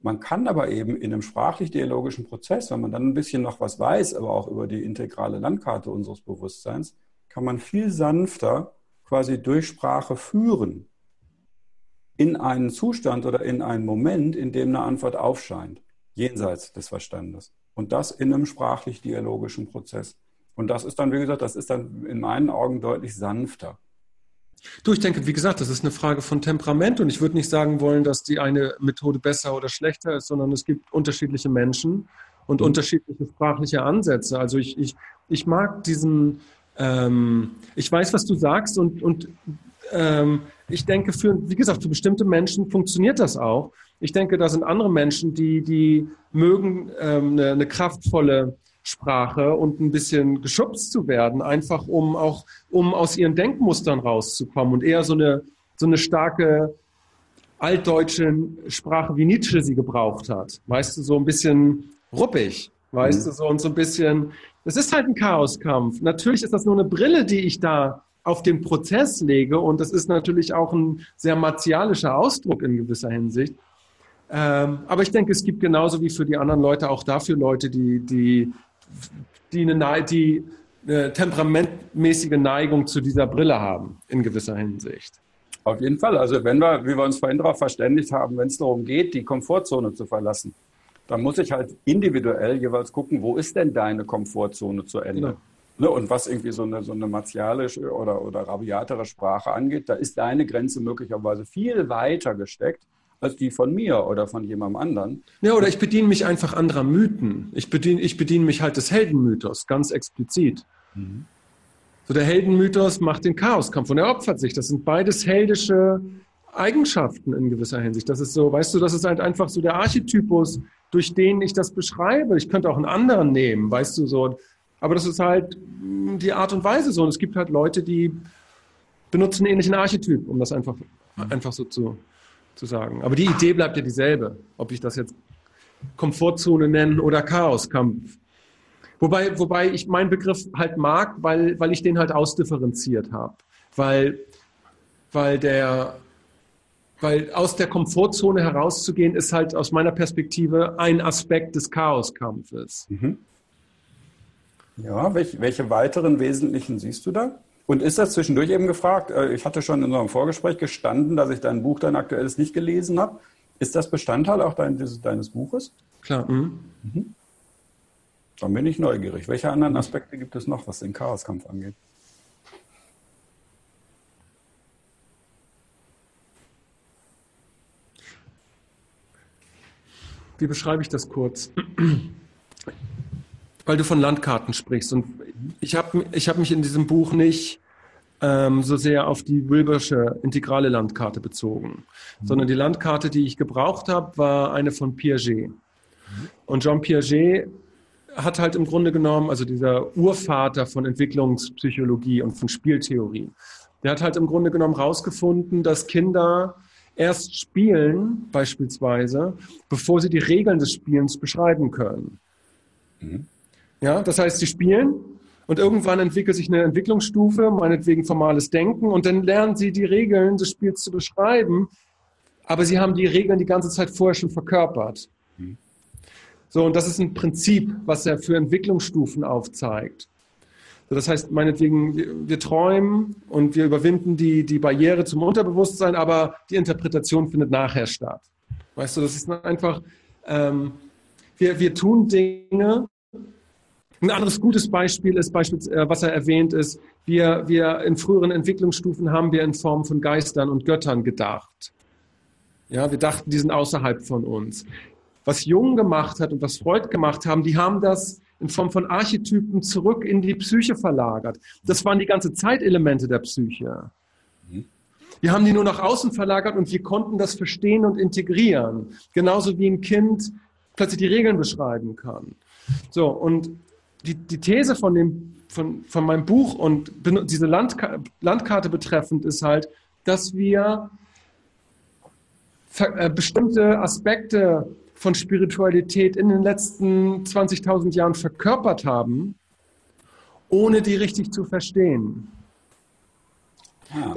Man kann aber eben in einem sprachlich-dialogischen Prozess, wenn man dann ein bisschen noch was weiß, aber auch über die integrale Landkarte unseres Bewusstseins, kann man viel sanfter quasi durch Sprache führen in einen Zustand oder in einen Moment, in dem eine Antwort aufscheint, jenseits des Verstandes. Und das in einem sprachlich-dialogischen Prozess. Und das ist dann, wie gesagt, das ist dann in meinen Augen deutlich sanfter. Du, ich denke, wie gesagt, das ist eine Frage von Temperament und ich würde nicht sagen wollen, dass die eine Methode besser oder schlechter ist, sondern es gibt unterschiedliche Menschen und mhm. unterschiedliche sprachliche Ansätze. Also ich, ich, ich mag diesen, ähm, ich weiß, was du sagst und, und ähm, ich denke, für, wie gesagt, für bestimmte Menschen funktioniert das auch. Ich denke, da sind andere Menschen, die, die mögen ähm, eine, eine kraftvolle Sprache und ein bisschen geschubst zu werden, einfach um auch, um aus ihren Denkmustern rauszukommen und eher so eine, so eine starke altdeutsche Sprache, wie Nietzsche sie gebraucht hat. Weißt du, so ein bisschen ruppig, weißt mhm. du, so und so ein bisschen, das ist halt ein Chaoskampf. Natürlich ist das nur eine Brille, die ich da auf den Prozess lege und das ist natürlich auch ein sehr martialischer Ausdruck in gewisser Hinsicht. Ähm, aber ich denke, es gibt genauso wie für die anderen Leute auch dafür Leute, die, die die eine, die eine temperamentmäßige Neigung zu dieser Brille haben, in gewisser Hinsicht. Auf jeden Fall. Also wenn wir, wie wir uns vorhin darauf verständigt haben, wenn es darum geht, die Komfortzone zu verlassen, dann muss ich halt individuell jeweils gucken, wo ist denn deine Komfortzone zu Ende? Genau. Ne, und was irgendwie so eine, so eine martialische oder, oder rabiatere Sprache angeht, da ist deine Grenze möglicherweise viel weiter gesteckt als die von mir oder von jemandem anderen. Ja, oder ich bediene mich einfach anderer Mythen. Ich bediene, ich bediene mich halt des Heldenmythos, ganz explizit. Mhm. So der Heldenmythos macht den Chaoskampf und er opfert sich. Das sind beides heldische Eigenschaften in gewisser Hinsicht. Das ist so, weißt du, das ist halt einfach so der Archetypus, durch den ich das beschreibe. Ich könnte auch einen anderen nehmen, weißt du, so Aber das ist halt die Art und Weise so. Und es gibt halt Leute, die benutzen einen ähnlichen Archetyp, um das einfach, einfach so zu, zu sagen. Aber die Idee bleibt ja dieselbe, ob ich das jetzt Komfortzone nennen oder Chaoskampf. Wobei, wobei ich meinen Begriff halt mag, weil, weil ich den halt ausdifferenziert habe. Weil, weil weil aus der Komfortzone herauszugehen, ist halt aus meiner Perspektive ein Aspekt des Chaoskampfes. Mhm. Ja, welche, welche weiteren wesentlichen siehst du da? Und ist das zwischendurch eben gefragt? Äh, ich hatte schon in unserem Vorgespräch gestanden, dass ich dein Buch, dein aktuelles, nicht gelesen habe. Ist das Bestandteil auch dein, deines Buches? Klar. Mhm. Mhm. Dann bin ich neugierig. Welche anderen Aspekte gibt es noch, was den Chaoskampf angeht? Wie beschreibe ich das kurz? Weil du von Landkarten sprichst. Und ich habe ich hab mich in diesem Buch nicht ähm, so sehr auf die Wilbersche integrale Landkarte bezogen, mhm. sondern die Landkarte, die ich gebraucht habe, war eine von Piaget. Mhm. Und Jean Piaget hat halt im Grunde genommen, also dieser Urvater von Entwicklungspsychologie und von Spieltheorie, der hat halt im Grunde genommen herausgefunden, dass Kinder erst spielen, beispielsweise, bevor sie die Regeln des Spielens beschreiben können. Mhm. Ja, das heißt, sie spielen und irgendwann entwickelt sich eine Entwicklungsstufe, meinetwegen formales Denken, und dann lernen sie die Regeln des Spiels zu beschreiben, aber sie haben die Regeln die ganze Zeit vorher schon verkörpert. Mhm. So, und das ist ein Prinzip, was er für Entwicklungsstufen aufzeigt. Das heißt, meinetwegen, wir, wir träumen und wir überwinden die, die Barriere zum Unterbewusstsein, aber die Interpretation findet nachher statt. Weißt du, das ist einfach, ähm, wir, wir tun Dinge. Ein anderes gutes Beispiel ist äh, was er erwähnt ist, wir, wir in früheren Entwicklungsstufen haben wir in Form von Geistern und Göttern gedacht. Ja, wir dachten, die sind außerhalb von uns was Jung gemacht hat und was Freud gemacht haben, die haben das in Form von Archetypen zurück in die Psyche verlagert. Das waren die ganze Zeitelemente der Psyche. Wir haben die nur nach außen verlagert und wir konnten das verstehen und integrieren. Genauso wie ein Kind plötzlich die Regeln beschreiben kann. So, und die, die These von, dem, von, von meinem Buch und diese Landka Landkarte betreffend ist halt, dass wir äh, bestimmte Aspekte von Spiritualität in den letzten 20.000 Jahren verkörpert haben, ohne die richtig zu verstehen. Ja.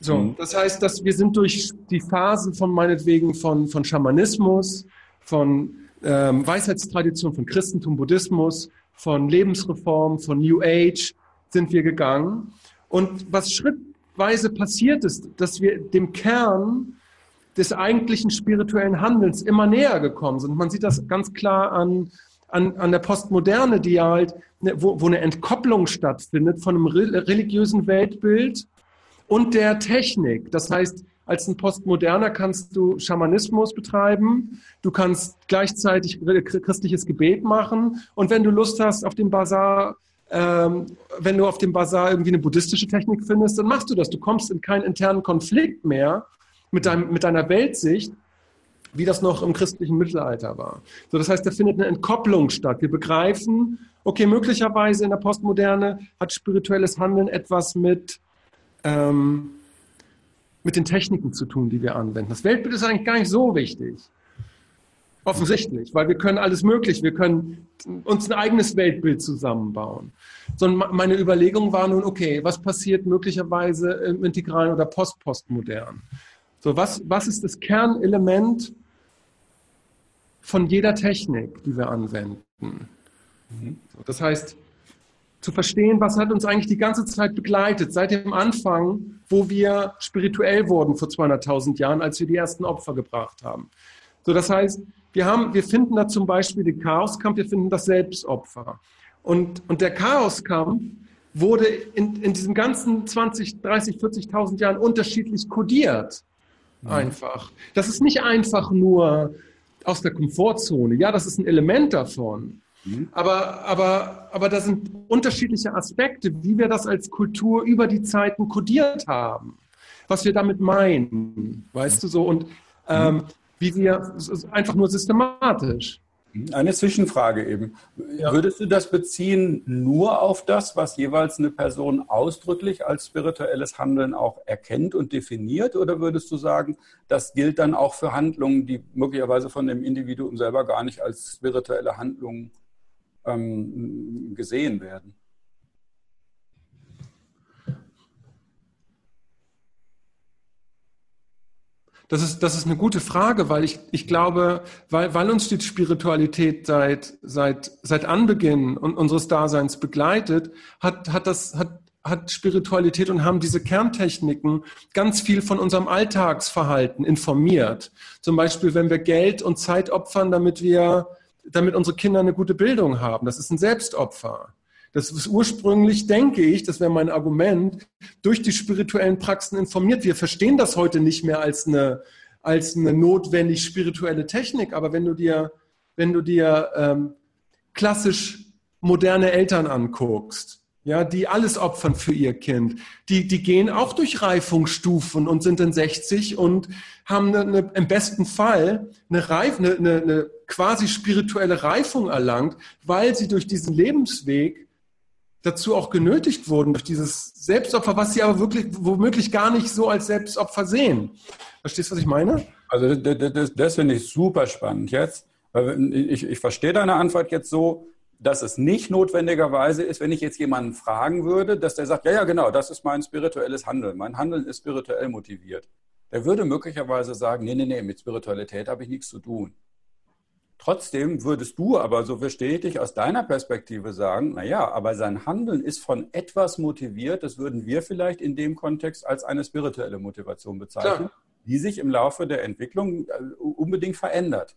So, mhm. das heißt, dass wir sind durch die Phasen von meinetwegen von, von Schamanismus, von ähm, Weisheitstradition, von Christentum, Buddhismus, von Lebensreform, von New Age sind wir gegangen. Und was schrittweise passiert ist, dass wir dem Kern des eigentlichen spirituellen Handelns immer näher gekommen sind. Man sieht das ganz klar an, an, an der Postmoderne, die halt, ne, wo, wo eine Entkopplung stattfindet von einem religiösen Weltbild und der Technik. Das heißt, als ein Postmoderner kannst du Schamanismus betreiben, du kannst gleichzeitig christliches Gebet machen und wenn du Lust hast auf dem Bazar, ähm, wenn du auf dem Bazar irgendwie eine buddhistische Technik findest, dann machst du das. Du kommst in keinen internen Konflikt mehr, mit, deinem, mit deiner Weltsicht, wie das noch im christlichen Mittelalter war. So, das heißt, da findet eine Entkopplung statt. Wir begreifen, okay, möglicherweise in der Postmoderne hat spirituelles Handeln etwas mit, ähm, mit den Techniken zu tun, die wir anwenden. Das Weltbild ist eigentlich gar nicht so wichtig. Offensichtlich, weil wir können alles möglich, wir können uns ein eigenes Weltbild zusammenbauen. Sondern meine Überlegung war nun, okay, was passiert möglicherweise im Integralen oder Post-Postmodern? So, was, was ist das Kernelement von jeder Technik, die wir anwenden? Mhm. Das heißt, zu verstehen, was hat uns eigentlich die ganze Zeit begleitet, seit dem Anfang, wo wir spirituell wurden vor 200.000 Jahren, als wir die ersten Opfer gebracht haben. So, das heißt, wir, haben, wir finden da zum Beispiel den Chaoskampf, wir finden das Selbstopfer. Und, und der Chaoskampf wurde in, in diesem ganzen 20, 30, 40.000 Jahren unterschiedlich kodiert. Mhm. einfach. Das ist nicht einfach nur aus der Komfortzone. Ja, das ist ein Element davon. Mhm. Aber, aber, aber da sind unterschiedliche Aspekte, wie wir das als Kultur über die Zeiten kodiert haben. Was wir damit meinen, weißt du so? Und ähm, wie wir, einfach nur systematisch. Eine Zwischenfrage eben. Ja. Würdest du das beziehen nur auf das, was jeweils eine Person ausdrücklich als spirituelles Handeln auch erkennt und definiert? Oder würdest du sagen, das gilt dann auch für Handlungen, die möglicherweise von dem Individuum selber gar nicht als spirituelle Handlungen ähm, gesehen werden? Das ist, das ist eine gute Frage, weil ich, ich glaube, weil, weil uns die Spiritualität seit, seit, seit Anbeginn unseres Daseins begleitet, hat, hat das, hat, hat Spiritualität und haben diese Kerntechniken ganz viel von unserem Alltagsverhalten informiert. Zum Beispiel, wenn wir Geld und Zeit opfern, damit wir, damit unsere Kinder eine gute Bildung haben. Das ist ein Selbstopfer. Das ist ursprünglich, denke ich, das wäre mein Argument, durch die spirituellen Praxen informiert. Wir verstehen das heute nicht mehr als eine, als eine notwendig spirituelle Technik. Aber wenn du dir, wenn du dir ähm, klassisch moderne Eltern anguckst, ja, die alles opfern für ihr Kind, die, die gehen auch durch Reifungsstufen und sind dann 60 und haben eine, eine, im besten Fall eine, Reif, eine, eine, eine quasi spirituelle Reifung erlangt, weil sie durch diesen Lebensweg dazu auch genötigt wurden durch dieses Selbstopfer, was sie aber wirklich womöglich gar nicht so als Selbstopfer sehen. Verstehst du, was ich meine? Also das, das, das finde ich super spannend jetzt. Ich, ich verstehe deine Antwort jetzt so, dass es nicht notwendigerweise ist, wenn ich jetzt jemanden fragen würde, dass der sagt, ja, ja, genau, das ist mein spirituelles Handeln. Mein Handeln ist spirituell motiviert. Der würde möglicherweise sagen, nee, nee, nee, mit Spiritualität habe ich nichts zu tun. Trotzdem würdest du aber, so verstehe ich dich, aus deiner Perspektive sagen, naja, aber sein Handeln ist von etwas motiviert, das würden wir vielleicht in dem Kontext als eine spirituelle Motivation bezeichnen, Klar. die sich im Laufe der Entwicklung äh, unbedingt verändert.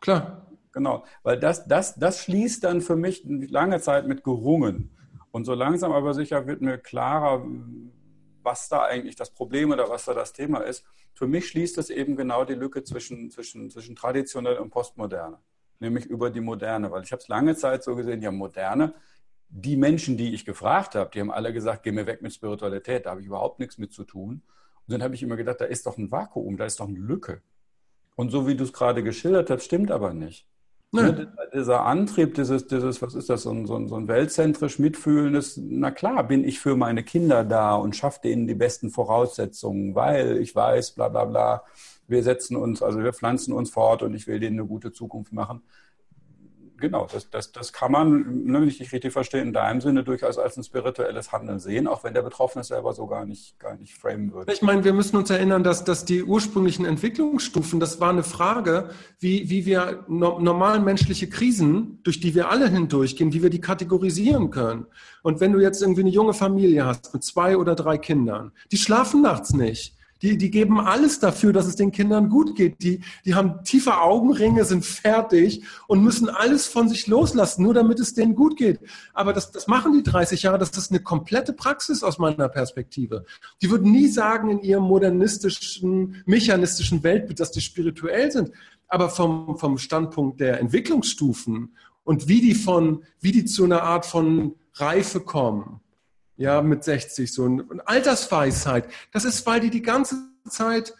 Klar. Genau, weil das, das, das schließt dann für mich lange Zeit mit gerungen. Und so langsam aber sicher wird mir klarer, was da eigentlich das Problem oder was da das Thema ist. Für mich schließt es eben genau die Lücke zwischen, zwischen, zwischen traditionell und postmoderne, nämlich über die Moderne, weil ich habe es lange Zeit so gesehen, ja, Moderne, die Menschen, die ich gefragt habe, die haben alle gesagt, geh mir weg mit Spiritualität, da habe ich überhaupt nichts mit zu tun. Und dann habe ich immer gedacht, da ist doch ein Vakuum, da ist doch eine Lücke. Und so wie du es gerade geschildert hast, stimmt aber nicht. Ne, dieser Antrieb, dieses, dieses, was ist das, so ein, so ein, so ein weltzentrisch mitfühlendes, na klar, bin ich für meine Kinder da und schaffe denen die besten Voraussetzungen, weil ich weiß, bla bla bla, wir setzen uns, also wir pflanzen uns fort und ich will denen eine gute Zukunft machen genau, das, das, das kann man, ne, wenn ich dich richtig verstehe, in deinem Sinne durchaus als ein spirituelles Handeln sehen, auch wenn der Betroffene selber so gar nicht, gar nicht framen würde. Ich meine, wir müssen uns erinnern, dass, dass die ursprünglichen Entwicklungsstufen, das war eine Frage, wie, wie wir no, normalen menschliche Krisen, durch die wir alle hindurchgehen, wie wir die kategorisieren können. Und wenn du jetzt irgendwie eine junge Familie hast mit zwei oder drei Kindern, die schlafen nachts nicht die, die geben alles dafür, dass es den Kindern gut geht. Die, die haben tiefe Augenringe, sind fertig und müssen alles von sich loslassen, nur damit es denen gut geht. Aber das, das machen die 30 Jahre. Das ist eine komplette Praxis aus meiner Perspektive. Die würden nie sagen in ihrem modernistischen, mechanistischen Weltbild, dass die spirituell sind. Aber vom, vom Standpunkt der Entwicklungsstufen und wie die von, wie die zu einer Art von Reife kommen, ja, mit 60, so eine Altersweisheit. Das ist, weil die die ganze Zeit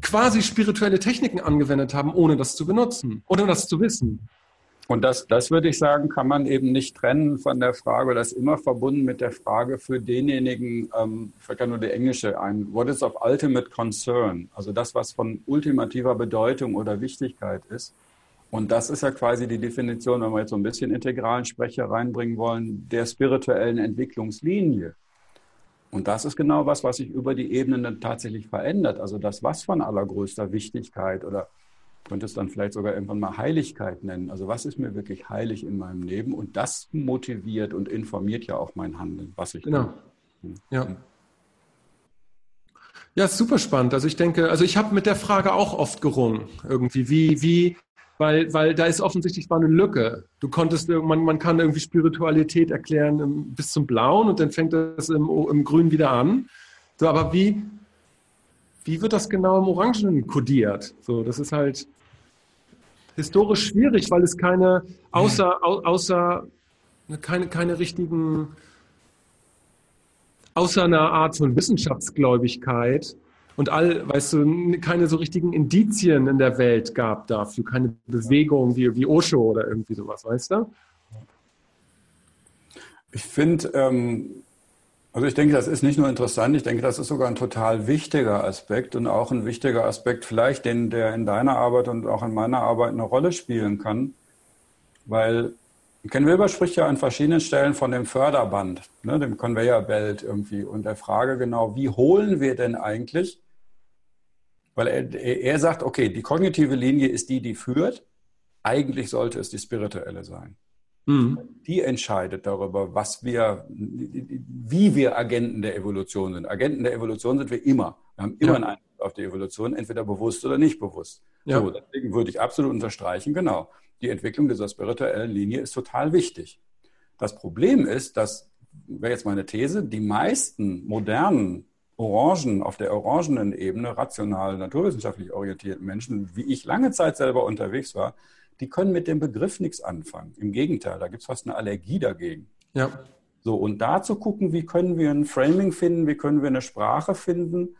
quasi spirituelle Techniken angewendet haben, ohne das zu benutzen, ohne das zu wissen. Und das, das würde ich sagen, kann man eben nicht trennen von der Frage, das ist immer verbunden mit der Frage für denjenigen, ähm, ich kann nur die englische ein, what is of ultimate concern? Also das, was von ultimativer Bedeutung oder Wichtigkeit ist. Und das ist ja quasi die Definition, wenn wir jetzt so ein bisschen integralen Sprecher reinbringen wollen, der spirituellen Entwicklungslinie. Und das ist genau was, was sich über die Ebenen dann tatsächlich verändert. Also das, was von allergrößter Wichtigkeit oder könnte es dann vielleicht sogar irgendwann mal Heiligkeit nennen. Also was ist mir wirklich heilig in meinem Leben? Und das motiviert und informiert ja auch mein Handeln, was ich genau. Tue. Ja. Ja, super spannend. Also ich denke, also ich habe mit der Frage auch oft gerungen, irgendwie, wie, wie, weil, weil da ist offensichtlich war eine Lücke. Du konntest, man, man kann irgendwie Spiritualität erklären bis zum Blauen und dann fängt das im, im Grün wieder an. So, aber wie, wie wird das genau im Orangen kodiert? So, das ist halt historisch schwierig, weil es keine, außer, außer keine, keine richtigen, außer einer Art von Wissenschaftsgläubigkeit und all, weißt du, keine so richtigen Indizien in der Welt gab dafür, keine Bewegung wie, wie Osho oder irgendwie sowas, weißt du? Ich finde, ähm, also ich denke, das ist nicht nur interessant, ich denke, das ist sogar ein total wichtiger Aspekt und auch ein wichtiger Aspekt vielleicht, den der in deiner Arbeit und auch in meiner Arbeit eine Rolle spielen kann, weil Ken Wilber spricht ja an verschiedenen Stellen von dem Förderband, ne, dem Conveyor Belt irgendwie und der Frage genau, wie holen wir denn eigentlich weil er, er sagt, okay, die kognitive Linie ist die, die führt. Eigentlich sollte es die spirituelle sein. Mhm. Die entscheidet darüber, was wir, wie wir Agenten der Evolution sind. Agenten der Evolution sind wir immer. Wir haben immer ja. einen Einfluss auf die Evolution, entweder bewusst oder nicht bewusst. Ja. So, deswegen würde ich absolut unterstreichen, genau. Die Entwicklung dieser spirituellen Linie ist total wichtig. Das Problem ist, dass, wäre jetzt meine These, die meisten modernen Orangen, auf der orangenen Ebene, rational, naturwissenschaftlich orientierten Menschen, wie ich lange Zeit selber unterwegs war, die können mit dem Begriff nichts anfangen. Im Gegenteil, da gibt es fast eine Allergie dagegen. Ja. So, und da zu gucken, wie können wir ein Framing finden, wie können wir eine Sprache finden,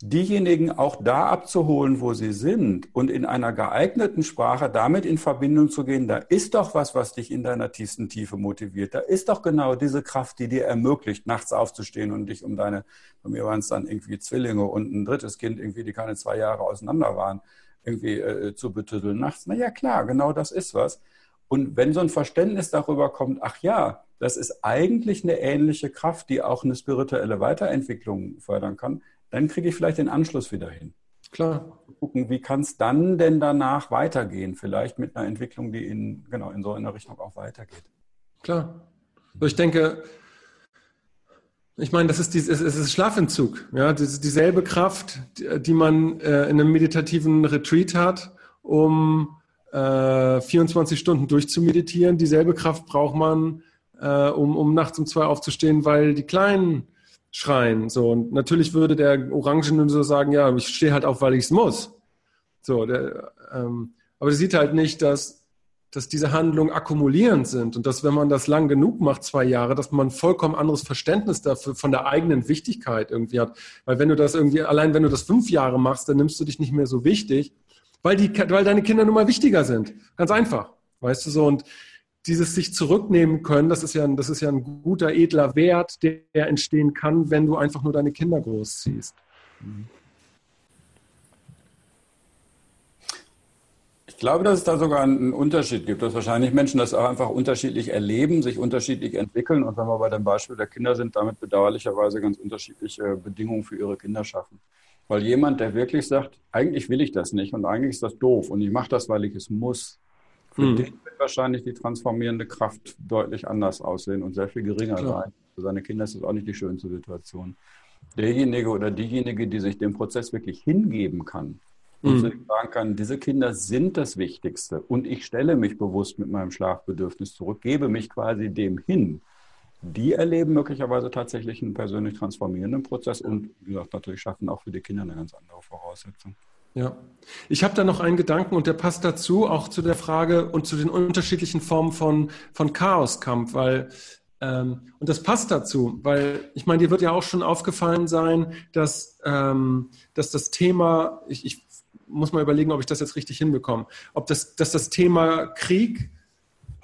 diejenigen auch da abzuholen, wo sie sind und in einer geeigneten Sprache damit in Verbindung zu gehen, da ist doch was, was dich in deiner tiefsten Tiefe motiviert. Da ist doch genau diese Kraft, die dir ermöglicht, nachts aufzustehen und dich um deine, bei mir waren es dann irgendwie Zwillinge und ein drittes Kind, irgendwie, die keine zwei Jahre auseinander waren, irgendwie äh, zu betütteln nachts. Na ja, klar, genau das ist was. Und wenn so ein Verständnis darüber kommt, ach ja, das ist eigentlich eine ähnliche Kraft, die auch eine spirituelle Weiterentwicklung fördern kann, dann kriege ich vielleicht den Anschluss wieder hin. Klar. Gucken, wie kann es dann denn danach weitergehen? Vielleicht mit einer Entwicklung, die in, genau, in so einer Richtung auch weitergeht. Klar. Also ich denke, ich meine, das ist, die, es ist Schlafentzug. Ja, das ist dieselbe Kraft, die man äh, in einem meditativen Retreat hat, um äh, 24 Stunden durchzumeditieren. Dieselbe Kraft braucht man, äh, um, um nachts um zwei aufzustehen, weil die Kleinen schreien. So, und natürlich würde der Orangene so sagen, ja, ich stehe halt auf, weil ich es muss. So, der, ähm, aber der sieht halt nicht, dass, dass diese Handlungen akkumulierend sind und dass, wenn man das lang genug macht, zwei Jahre, dass man vollkommen anderes Verständnis dafür von der eigenen Wichtigkeit irgendwie hat. Weil wenn du das irgendwie, allein wenn du das fünf Jahre machst, dann nimmst du dich nicht mehr so wichtig, weil die, weil deine Kinder nun mal wichtiger sind. Ganz einfach. Weißt du so? Und dieses sich zurücknehmen können, das ist ja, ein, das ist ja ein guter, edler Wert, der, entstehen kann, wenn du einfach nur deine Kinder großziehst. Ich glaube, dass es da sogar einen Unterschied gibt, dass wahrscheinlich Menschen das auch einfach unterschiedlich erleben, sich unterschiedlich entwickeln und wenn wir bei dem Beispiel der Kinder sind, damit bedauerlicherweise ganz unterschiedliche Bedingungen für ihre Kinder schaffen. Weil jemand, der wirklich sagt, eigentlich will ich das nicht und eigentlich ist das doof und ich mache das, weil ich es muss, für mhm. den wahrscheinlich die transformierende Kraft deutlich anders aussehen und sehr viel geringer Klar. sein. Für seine Kinder ist das auch nicht die schönste Situation. Derjenige oder diejenige, die sich dem Prozess wirklich hingeben kann und mhm. sagen kann, diese Kinder sind das Wichtigste und ich stelle mich bewusst mit meinem Schlafbedürfnis zurück, gebe mich quasi dem hin. Die erleben möglicherweise tatsächlich einen persönlich transformierenden Prozess und, wie gesagt, natürlich schaffen auch für die Kinder eine ganz andere Voraussetzung. Ja, ich habe da noch einen Gedanken und der passt dazu, auch zu der Frage und zu den unterschiedlichen Formen von, von Chaoskampf, weil, ähm, und das passt dazu, weil ich meine, dir wird ja auch schon aufgefallen sein, dass, ähm, dass das Thema, ich, ich muss mal überlegen, ob ich das jetzt richtig hinbekomme, ob das, dass das Thema Krieg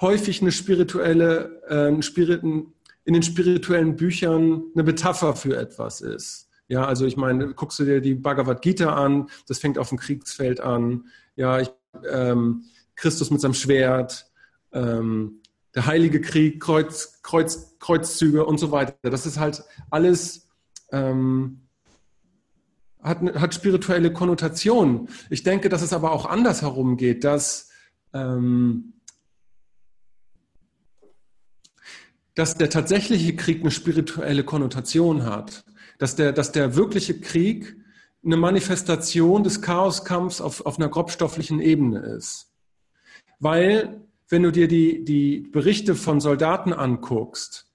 häufig eine spirituelle, äh, in den spirituellen Büchern eine Metapher für etwas ist. Ja, also ich meine, guckst du dir die Bhagavad Gita an, das fängt auf dem Kriegsfeld an. Ja, ich, ähm, Christus mit seinem Schwert, ähm, der Heilige Krieg, Kreuz, Kreuz, Kreuzzüge und so weiter. Das ist halt alles ähm, hat, hat spirituelle Konnotationen. Ich denke, dass es aber auch andersherum geht, dass ähm, dass der tatsächliche Krieg eine spirituelle Konnotation hat dass der, dass der wirkliche Krieg eine Manifestation des Chaoskampfs auf, auf einer grobstofflichen Ebene ist. Weil, wenn du dir die, die Berichte von Soldaten anguckst,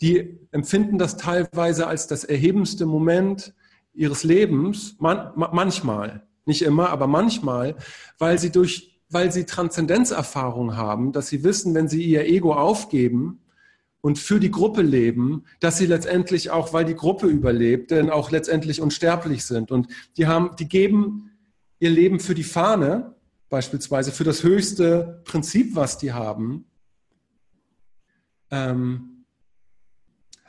die empfinden das teilweise als das erhebendste Moment ihres Lebens, man, manchmal, nicht immer, aber manchmal, weil sie durch, weil sie Transzendenzerfahrung haben, dass sie wissen, wenn sie ihr Ego aufgeben und für die Gruppe leben, dass sie letztendlich auch, weil die Gruppe überlebt, denn auch letztendlich unsterblich sind. Und die haben, die geben ihr Leben für die Fahne, beispielsweise für das höchste Prinzip, was die haben. Ähm,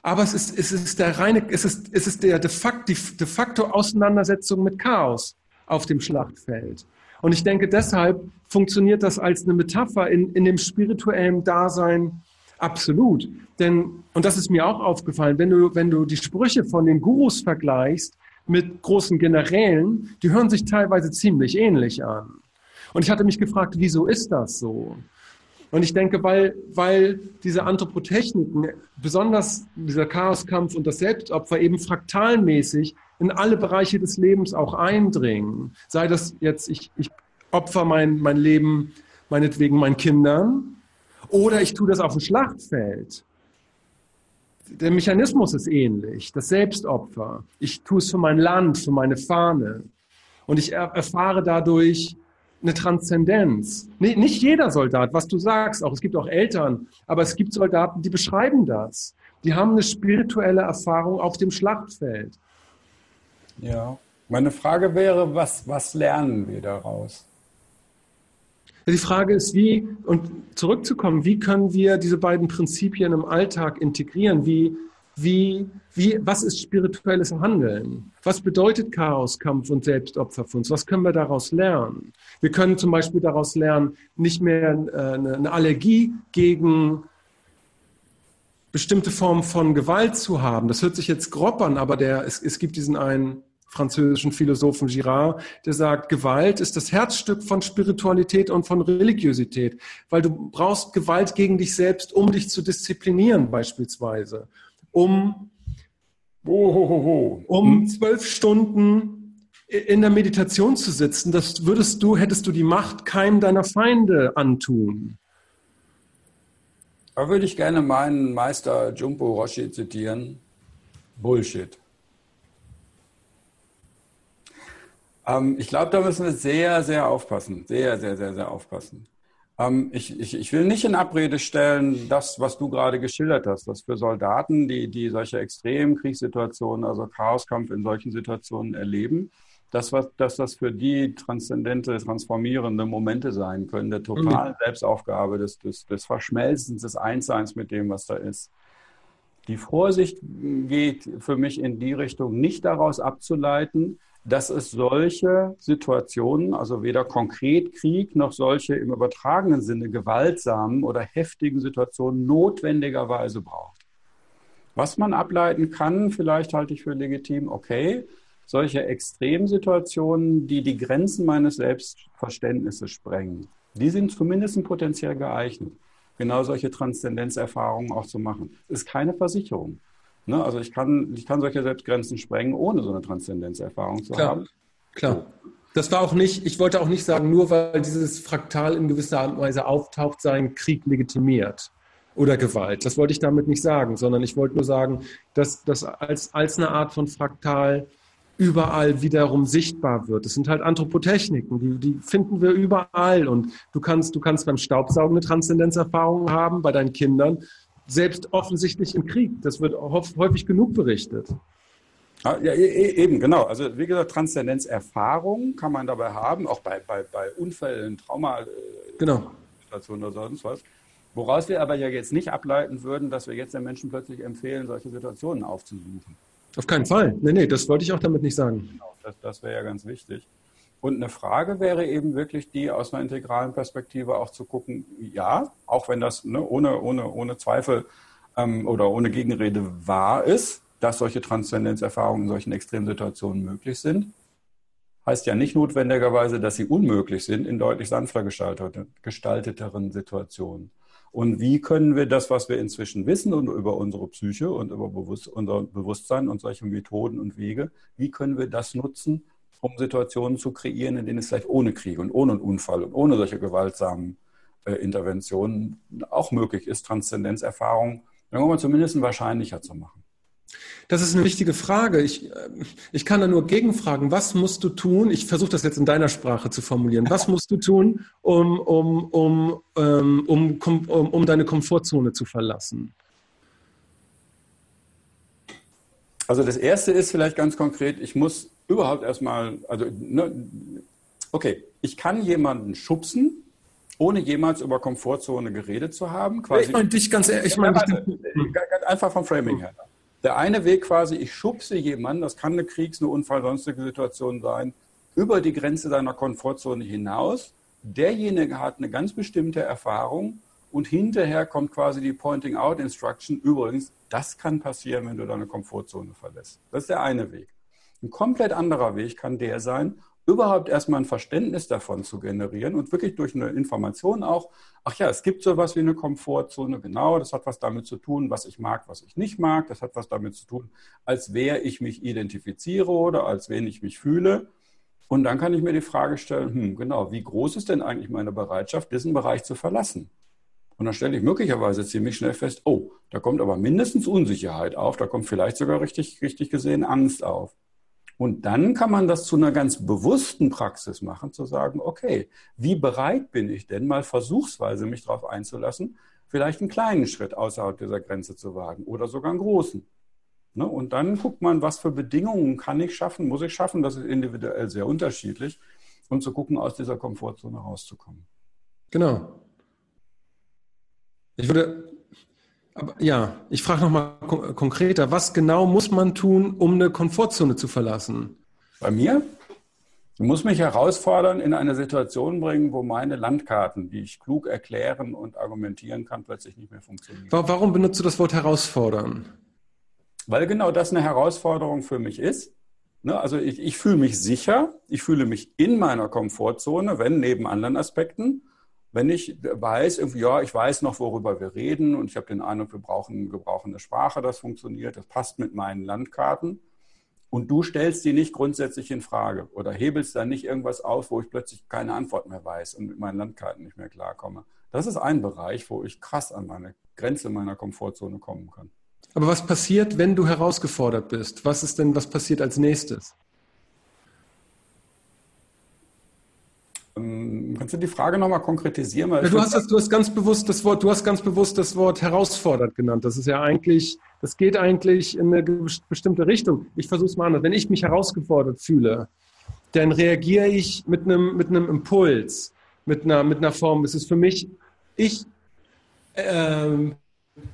aber es ist, es ist der reine, es ist, es ist der de facto, die de facto Auseinandersetzung mit Chaos auf dem Schlachtfeld. Und ich denke, deshalb funktioniert das als eine Metapher in, in dem spirituellen Dasein absolut. Denn, und das ist mir auch aufgefallen, wenn du, wenn du die Sprüche von den Gurus vergleichst mit großen Generälen, die hören sich teilweise ziemlich ähnlich an. Und ich hatte mich gefragt, wieso ist das so? Und ich denke, weil, weil diese Anthropotechniken, besonders dieser Chaoskampf und das Selbstopfer eben fraktalmäßig in alle Bereiche des Lebens auch eindringen. Sei das jetzt, ich, ich opfer mein, mein Leben meinetwegen meinen Kindern oder ich tue das auf dem Schlachtfeld. Der Mechanismus ist ähnlich, das Selbstopfer. Ich tue es für mein Land, für meine Fahne. Und ich erfahre dadurch eine Transzendenz. Nicht jeder Soldat, was du sagst, auch es gibt auch Eltern, aber es gibt Soldaten, die beschreiben das. Die haben eine spirituelle Erfahrung auf dem Schlachtfeld. Ja, meine Frage wäre, was, was lernen wir daraus? Die Frage ist, wie, und zurückzukommen, wie können wir diese beiden Prinzipien im Alltag integrieren? Wie, wie, wie, was ist spirituelles Handeln? Was bedeutet Chaos, Kampf und Selbstopfer für uns? Was können wir daraus lernen? Wir können zum Beispiel daraus lernen, nicht mehr äh, eine Allergie gegen bestimmte Formen von Gewalt zu haben. Das hört sich jetzt grob an, aber der, es, es gibt diesen einen französischen Philosophen Girard, der sagt, Gewalt ist das Herzstück von Spiritualität und von Religiosität, weil du brauchst Gewalt gegen dich selbst, um dich zu disziplinieren beispielsweise um, um hm? zwölf Stunden in der Meditation zu sitzen, das würdest du, hättest du die Macht keinem deiner Feinde antun. Da würde ich gerne meinen Meister Jumpo Roshi zitieren. Bullshit. Ähm, ich glaube, da müssen wir sehr, sehr aufpassen. Sehr, sehr, sehr, sehr aufpassen. Ähm, ich, ich, ich will nicht in Abrede stellen, das, was du gerade geschildert hast, dass für Soldaten, die, die solche extremen Kriegssituationen, also Chaoskampf in solchen Situationen erleben, dass, was, dass das für die transzendente, transformierende Momente sein können, der totalen mhm. Selbstaufgabe, des, des, des Verschmelzens, des Einsseins mit dem, was da ist. Die Vorsicht geht für mich in die Richtung, nicht daraus abzuleiten, dass es solche Situationen, also weder konkret Krieg noch solche im übertragenen Sinne gewaltsamen oder heftigen Situationen notwendigerweise braucht. Was man ableiten kann, vielleicht halte ich für legitim, okay, solche Extremsituationen, die die Grenzen meines Selbstverständnisses sprengen, die sind zumindest potenziell geeignet, genau solche Transzendenzerfahrungen auch zu machen. Ist keine Versicherung. Ne? Also ich kann, ich kann solche Selbstgrenzen sprengen, ohne so eine Transzendenzerfahrung zu Klar. haben. Klar. Das war auch nicht, ich wollte auch nicht sagen, nur weil dieses Fraktal in gewisser Art und Weise auftaucht, sein Krieg legitimiert oder Gewalt. Das wollte ich damit nicht sagen, sondern ich wollte nur sagen, dass das als, als eine Art von Fraktal überall wiederum sichtbar wird. Das sind halt Anthropotechniken, die, die finden wir überall. Und du kannst, du kannst beim Staubsaugen eine Transzendenzerfahrung haben, bei deinen Kindern selbst offensichtlich im Krieg. Das wird häufig genug berichtet. Ja, e, e, eben, genau. Also wie gesagt, Transzendenzerfahrung kann man dabei haben, auch bei, bei, bei Unfällen, Trauma, äh, genau. oder sonst was. Woraus wir aber ja jetzt nicht ableiten würden, dass wir jetzt den Menschen plötzlich empfehlen, solche Situationen aufzusuchen. Auf keinen Fall. Nee, nee, das wollte ich auch damit nicht sagen. Genau, das, das wäre ja ganz wichtig. Und eine Frage wäre eben wirklich die, aus einer integralen Perspektive auch zu gucken, ja, auch wenn das ne, ohne, ohne, ohne Zweifel ähm, oder ohne Gegenrede wahr ist, dass solche Transzendenzerfahrungen in solchen Extremsituationen möglich sind, heißt ja nicht notwendigerweise, dass sie unmöglich sind in deutlich sanfter gestalteteren Situationen. Und wie können wir das, was wir inzwischen wissen und über unsere Psyche und über Bewusst unser Bewusstsein und solche Methoden und Wege, wie können wir das nutzen, um Situationen zu kreieren, in denen es vielleicht ohne Krieg und ohne einen Unfall und ohne solche gewaltsamen äh, Interventionen auch möglich ist, wir mal, zumindest wahrscheinlicher zu machen. Das ist eine wichtige Frage. Ich, äh, ich kann da nur gegenfragen, was musst du tun? Ich versuche das jetzt in deiner Sprache zu formulieren. Was musst du tun, um, um, um, ähm, um, um, um deine Komfortzone zu verlassen? Also das erste ist vielleicht ganz konkret, ich muss überhaupt erstmal, also, ne, okay, ich kann jemanden schubsen, ohne jemals über Komfortzone geredet zu haben. Quasi. Ich meine dich ganz ehrlich, ich meine ja, einfach vom Framing her. Der eine Weg quasi, ich schubse jemanden, das kann eine Kriegs-, eine Unfall-, sonstige Situation sein, über die Grenze seiner Komfortzone hinaus. Derjenige hat eine ganz bestimmte Erfahrung und hinterher kommt quasi die Pointing-out-Instruction. Übrigens, das kann passieren, wenn du deine Komfortzone verlässt. Das ist der eine Weg. Ein komplett anderer Weg kann der sein, überhaupt erstmal ein Verständnis davon zu generieren und wirklich durch eine Information auch, ach ja, es gibt sowas wie eine Komfortzone, genau, das hat was damit zu tun, was ich mag, was ich nicht mag, das hat was damit zu tun, als wer ich mich identifiziere oder als wen ich mich fühle. Und dann kann ich mir die Frage stellen, hm, genau, wie groß ist denn eigentlich meine Bereitschaft, diesen Bereich zu verlassen? Und dann stelle ich möglicherweise ziemlich schnell fest, oh, da kommt aber mindestens Unsicherheit auf, da kommt vielleicht sogar richtig, richtig gesehen Angst auf. Und dann kann man das zu einer ganz bewussten Praxis machen, zu sagen, okay, wie bereit bin ich denn mal versuchsweise mich darauf einzulassen, vielleicht einen kleinen Schritt außerhalb dieser Grenze zu wagen oder sogar einen großen. Ne? Und dann guckt man, was für Bedingungen kann ich schaffen, muss ich schaffen, das ist individuell sehr unterschiedlich, und zu gucken, aus dieser Komfortzone rauszukommen. Genau. Ich würde aber ja, ich frage nochmal konkreter, was genau muss man tun, um eine Komfortzone zu verlassen? Bei mir? Ich muss mich herausfordern, in eine Situation bringen, wo meine Landkarten, die ich klug erklären und argumentieren kann, plötzlich nicht mehr funktionieren. Warum benutzt du das Wort herausfordern? Weil genau das eine Herausforderung für mich ist. Ne, also ich, ich fühle mich sicher, ich fühle mich in meiner Komfortzone, wenn neben anderen Aspekten. Wenn ich weiß, irgendwie, ja, ich weiß noch, worüber wir reden und ich habe den Eindruck, wir brauchen, wir brauchen eine Sprache, das funktioniert, das passt mit meinen Landkarten und du stellst die nicht grundsätzlich in Frage oder hebelst da nicht irgendwas auf, wo ich plötzlich keine Antwort mehr weiß und mit meinen Landkarten nicht mehr klarkomme. Das ist ein Bereich, wo ich krass an meine Grenze meiner Komfortzone kommen kann. Aber was passiert, wenn du herausgefordert bist? Was ist denn, was passiert als nächstes? Kannst du die Frage nochmal konkretisieren? Ja, du, hast das, du hast ganz bewusst das Wort, du hast ganz bewusst das Wort herausfordert genannt. Das ist ja eigentlich, das geht eigentlich in eine bestimmte Richtung. Ich versuche es mal anders. Wenn ich mich herausgefordert fühle, dann reagiere ich mit einem, mit einem Impuls, mit einer, mit einer Form. Es ist für mich, ich äh,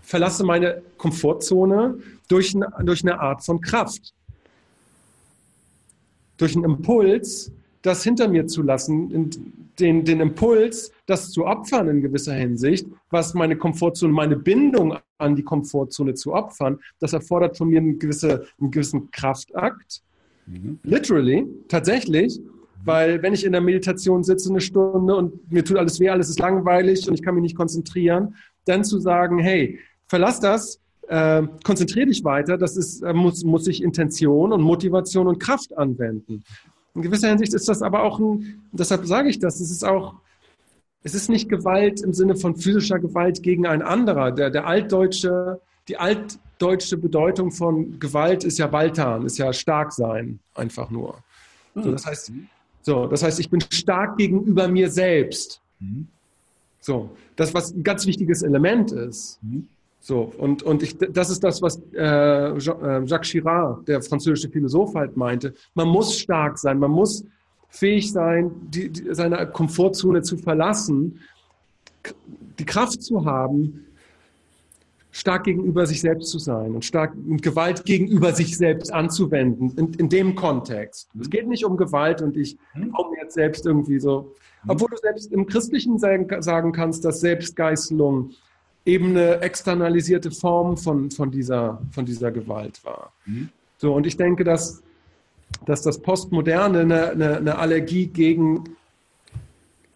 verlasse meine Komfortzone durch durch eine Art von Kraft. Durch einen Impuls, das hinter mir zu lassen, den, den Impuls, das zu opfern in gewisser Hinsicht, was meine Komfortzone, meine Bindung an die Komfortzone zu opfern, das erfordert von mir einen, gewisse, einen gewissen Kraftakt. Mhm. Literally, tatsächlich, weil wenn ich in der Meditation sitze eine Stunde und mir tut alles weh, alles ist langweilig und ich kann mich nicht konzentrieren, dann zu sagen, hey, verlass das, äh, konzentriere dich weiter, das ist, äh, muss, muss ich Intention und Motivation und Kraft anwenden. In gewisser Hinsicht ist das aber auch ein, deshalb sage ich das, es ist auch, es ist nicht Gewalt im Sinne von physischer Gewalt gegen ein anderer. Der, der altdeutsche, die altdeutsche Bedeutung von Gewalt ist ja Waltan, ist ja stark sein, einfach nur. Mhm. So, das heißt, so, das heißt, ich bin stark gegenüber mir selbst. Mhm. So, das, was ein ganz wichtiges Element ist. Mhm. So, und, und ich, das ist das, was äh, äh, Jacques Girard, der französische Philosoph, halt meinte. Man muss stark sein, man muss fähig sein, die, die, seine Komfortzone zu verlassen, die Kraft zu haben, stark gegenüber sich selbst zu sein und stark und Gewalt gegenüber sich selbst anzuwenden, in, in dem Kontext. Es geht nicht um Gewalt und ich komme jetzt selbst irgendwie so, obwohl du selbst im Christlichen sagen, sagen kannst, dass Selbstgeißelung eben eine externalisierte Form von, von, dieser, von dieser Gewalt war. Mhm. So, und ich denke, dass, dass das Postmoderne eine, eine, eine Allergie gegen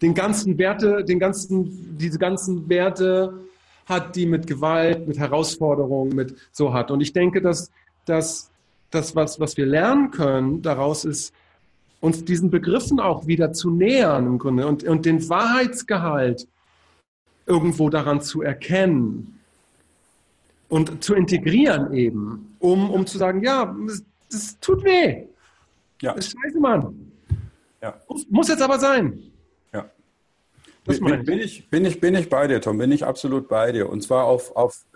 den ganzen Werte, den ganzen, diese ganzen Werte hat, die mit Gewalt, mit Herausforderungen, mit so hat. Und ich denke, dass, dass das, was, was wir lernen können daraus ist, uns diesen Begriffen auch wieder zu nähern im Grunde und, und den Wahrheitsgehalt irgendwo daran zu erkennen und zu integrieren eben, um, um zu sagen, ja, das, tut weh. Ja. Das ist scheiße, Mann. Ja. Muss, muss jetzt aber sein. Ja. Das bin, bin, ich, bin, ich, bin ich bei dir, Tom, bin ich absolut bei dir. Und zwar auf, auf,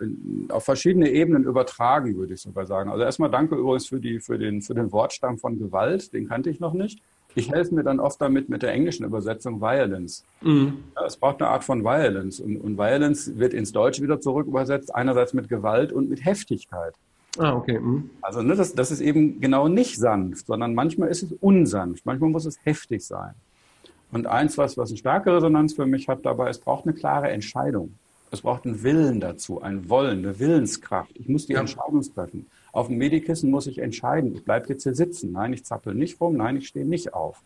auf verschiedene Ebenen übertragen, würde ich sogar sagen. Also erstmal danke übrigens für, die, für, den, für den Wortstamm von Gewalt, den kannte ich noch nicht. Ich helfe mir dann oft damit mit der englischen Übersetzung Violence. Mhm. Ja, es braucht eine Art von Violence. Und, und Violence wird ins Deutsche wieder zurück übersetzt, einerseits mit Gewalt und mit Heftigkeit. Ah, okay. Mhm. Also ne, das, das ist eben genau nicht sanft, sondern manchmal ist es unsanft, manchmal muss es heftig sein. Und eins, was, was eine starke Resonanz für mich hat dabei, es braucht eine klare Entscheidung. Es braucht einen Willen dazu, ein Wollen, eine Willenskraft. Ich muss die ja. Entscheidung treffen. Auf dem Medikissen muss ich entscheiden, ich bleibe jetzt hier sitzen. Nein, ich zappel nicht rum, nein, ich stehe nicht auf.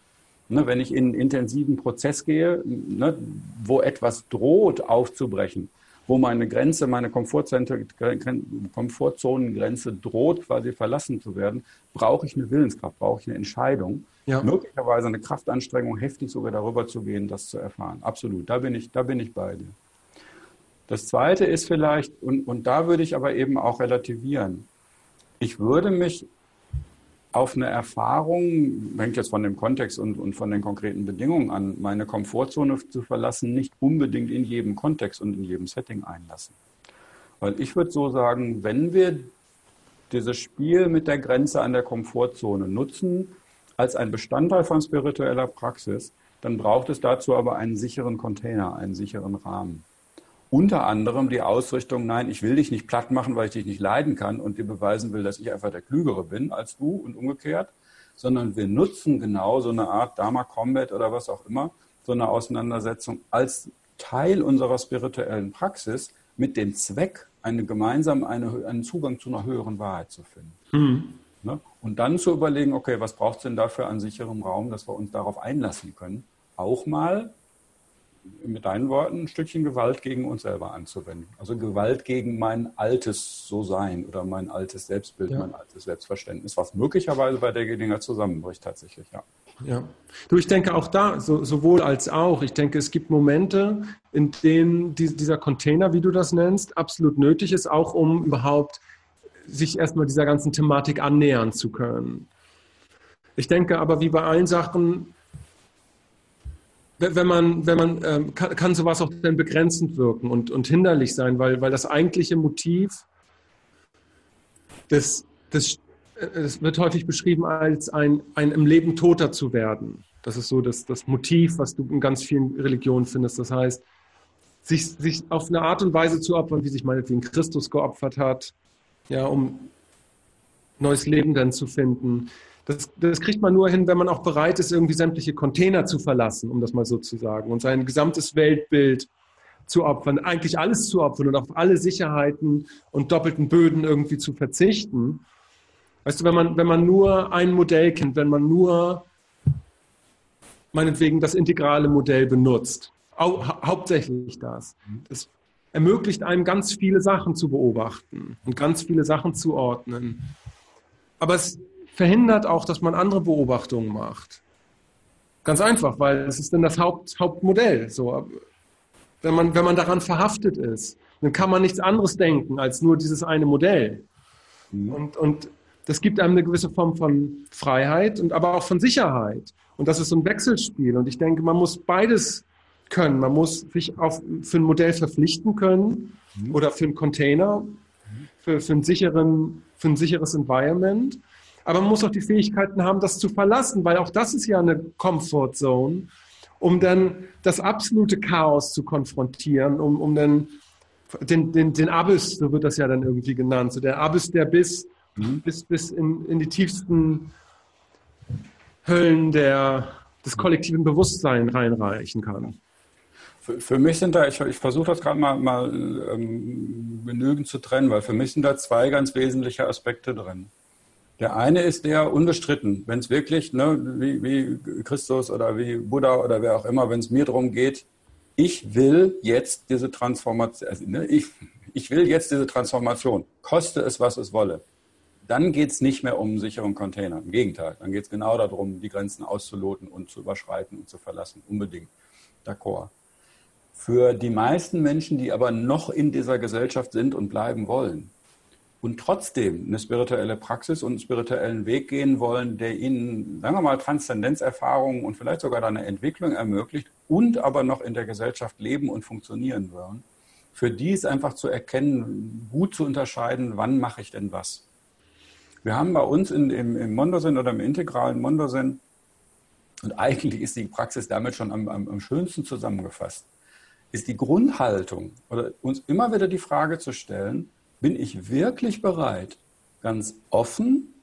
Ne, wenn ich in einen intensiven Prozess gehe, ne, wo etwas droht aufzubrechen, wo meine Grenze, meine Komfortzonengrenze droht quasi verlassen zu werden, brauche ich eine Willenskraft, brauche ich eine Entscheidung. Ja. Möglicherweise eine Kraftanstrengung, heftig sogar darüber zu gehen, das zu erfahren. Absolut, da bin ich, da bin ich bei dir. Das Zweite ist vielleicht, und, und da würde ich aber eben auch relativieren, ich würde mich auf eine Erfahrung, hängt jetzt von dem Kontext und, und von den konkreten Bedingungen an, meine Komfortzone zu verlassen, nicht unbedingt in jedem Kontext und in jedem Setting einlassen. Weil ich würde so sagen, wenn wir dieses Spiel mit der Grenze an der Komfortzone nutzen als ein Bestandteil von spiritueller Praxis, dann braucht es dazu aber einen sicheren Container, einen sicheren Rahmen. Unter anderem die Ausrichtung, nein, ich will dich nicht platt machen, weil ich dich nicht leiden kann und dir beweisen will, dass ich einfach der Klügere bin als du und umgekehrt, sondern wir nutzen genau so eine Art Dharma Combat oder was auch immer, so eine Auseinandersetzung als Teil unserer spirituellen Praxis mit dem Zweck, eine gemeinsam eine, einen Zugang zu einer höheren Wahrheit zu finden. Mhm. Ne? Und dann zu überlegen, okay, was braucht es denn dafür an sicherem Raum, dass wir uns darauf einlassen können? Auch mal mit deinen Worten, ein Stückchen Gewalt gegen uns selber anzuwenden. Also Gewalt gegen mein altes So-Sein oder mein altes Selbstbild, ja. mein altes Selbstverständnis, was möglicherweise bei der Gelegenheit zusammenbricht tatsächlich, ja. Ja, du, ich denke auch da, so, sowohl als auch. Ich denke, es gibt Momente, in denen die, dieser Container, wie du das nennst, absolut nötig ist, auch um überhaupt sich erstmal dieser ganzen Thematik annähern zu können. Ich denke aber, wie bei allen Sachen, wenn man, wenn man ähm, kann, kann sowas auch dann begrenzend wirken und, und hinderlich sein, weil, weil das eigentliche Motiv des, des, es wird häufig beschrieben als ein, ein im Leben Toter zu werden. Das ist so das, das Motiv, was du in ganz vielen Religionen findest. Das heißt, sich, sich auf eine Art und Weise zu opfern, wie sich meinetwegen Christus geopfert hat, ja, um neues Leben dann zu finden. Das, das kriegt man nur hin, wenn man auch bereit ist, irgendwie sämtliche Container zu verlassen, um das mal so zu sagen, und sein gesamtes Weltbild zu opfern, eigentlich alles zu opfern und auf alle Sicherheiten und doppelten Böden irgendwie zu verzichten. Weißt du, wenn man, wenn man nur ein Modell kennt, wenn man nur meinetwegen das integrale Modell benutzt, hau hauptsächlich das, das ermöglicht einem ganz viele Sachen zu beobachten und ganz viele Sachen zu ordnen. Aber es verhindert auch, dass man andere Beobachtungen macht. Ganz einfach, weil es ist dann das Haupt, Hauptmodell. So, wenn, man, wenn man daran verhaftet ist, dann kann man nichts anderes denken als nur dieses eine Modell. Mhm. Und, und das gibt einem eine gewisse Form von Freiheit und aber auch von Sicherheit. Und das ist so ein Wechselspiel. Und ich denke, man muss beides können. Man muss sich auf, für ein Modell verpflichten können mhm. oder für einen Container, für, für, einen sicheren, für ein sicheres Environment. Aber man muss auch die Fähigkeiten haben, das zu verlassen, weil auch das ist ja eine Comfort Zone, um dann das absolute Chaos zu konfrontieren, um, um dann den, den, den Abyss, so wird das ja dann irgendwie genannt, so der Abyss, der bis, mhm. bis, bis in, in die tiefsten Höllen der, des kollektiven Bewusstseins reinreichen kann. Für, für mich sind da, ich, ich versuche das gerade mal, mal ähm, genügend zu trennen, weil für mich sind da zwei ganz wesentliche Aspekte drin. Der eine ist der unbestritten, wenn es wirklich, ne, wie, wie Christus oder wie Buddha oder wer auch immer, wenn es mir darum geht, ich will jetzt diese Transformation, also, ne, ich, ich will jetzt diese Transformation, koste es, was es wolle. Dann geht es nicht mehr um einen sicheren Container. Im Gegenteil, dann geht es genau darum, die Grenzen auszuloten und zu überschreiten und zu verlassen. Unbedingt. D'accord. Für die meisten Menschen, die aber noch in dieser Gesellschaft sind und bleiben wollen, und trotzdem eine spirituelle Praxis und einen spirituellen Weg gehen wollen, der ihnen, sagen wir mal, Transzendenzerfahrungen und vielleicht sogar eine Entwicklung ermöglicht und aber noch in der Gesellschaft leben und funktionieren wollen, für die ist einfach zu erkennen, gut zu unterscheiden, wann mache ich denn was. Wir haben bei uns in, im, im Mondosinn oder im integralen Mondosinn, und eigentlich ist die Praxis damit schon am, am, am schönsten zusammengefasst, ist die Grundhaltung oder uns immer wieder die Frage zu stellen, bin ich wirklich bereit, ganz offen,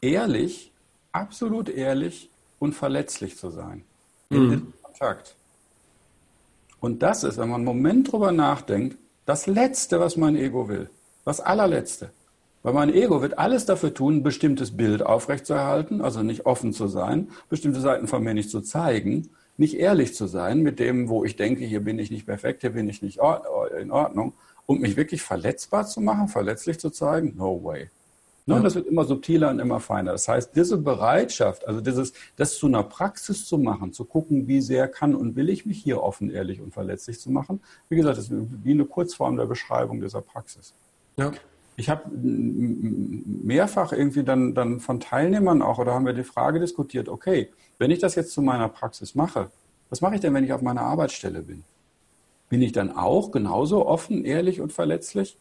ehrlich, absolut ehrlich und verletzlich zu sein in mhm. Kontakt. Und das ist, wenn man einen Moment drüber nachdenkt, das Letzte, was mein Ego will. Das allerletzte. Weil mein Ego wird alles dafür tun, ein bestimmtes Bild aufrechtzuerhalten, also nicht offen zu sein, bestimmte Seiten von mir nicht zu zeigen, nicht ehrlich zu sein mit dem, wo ich denke, hier bin ich nicht perfekt, hier bin ich nicht in Ordnung, und mich wirklich verletzbar zu machen, verletzlich zu zeigen, no way. Ne, ja. Das wird immer subtiler und immer feiner. Das heißt, diese Bereitschaft, also dieses, das zu einer Praxis zu machen, zu gucken, wie sehr kann und will ich mich hier offen, ehrlich und verletzlich zu machen, wie gesagt, das ist wie eine Kurzform der Beschreibung dieser Praxis. Ja. Ich habe mehrfach irgendwie dann, dann von Teilnehmern auch, oder haben wir die Frage diskutiert, okay, wenn ich das jetzt zu meiner Praxis mache, was mache ich denn, wenn ich auf meiner Arbeitsstelle bin? Bin ich dann auch genauso offen, ehrlich und verletzlich?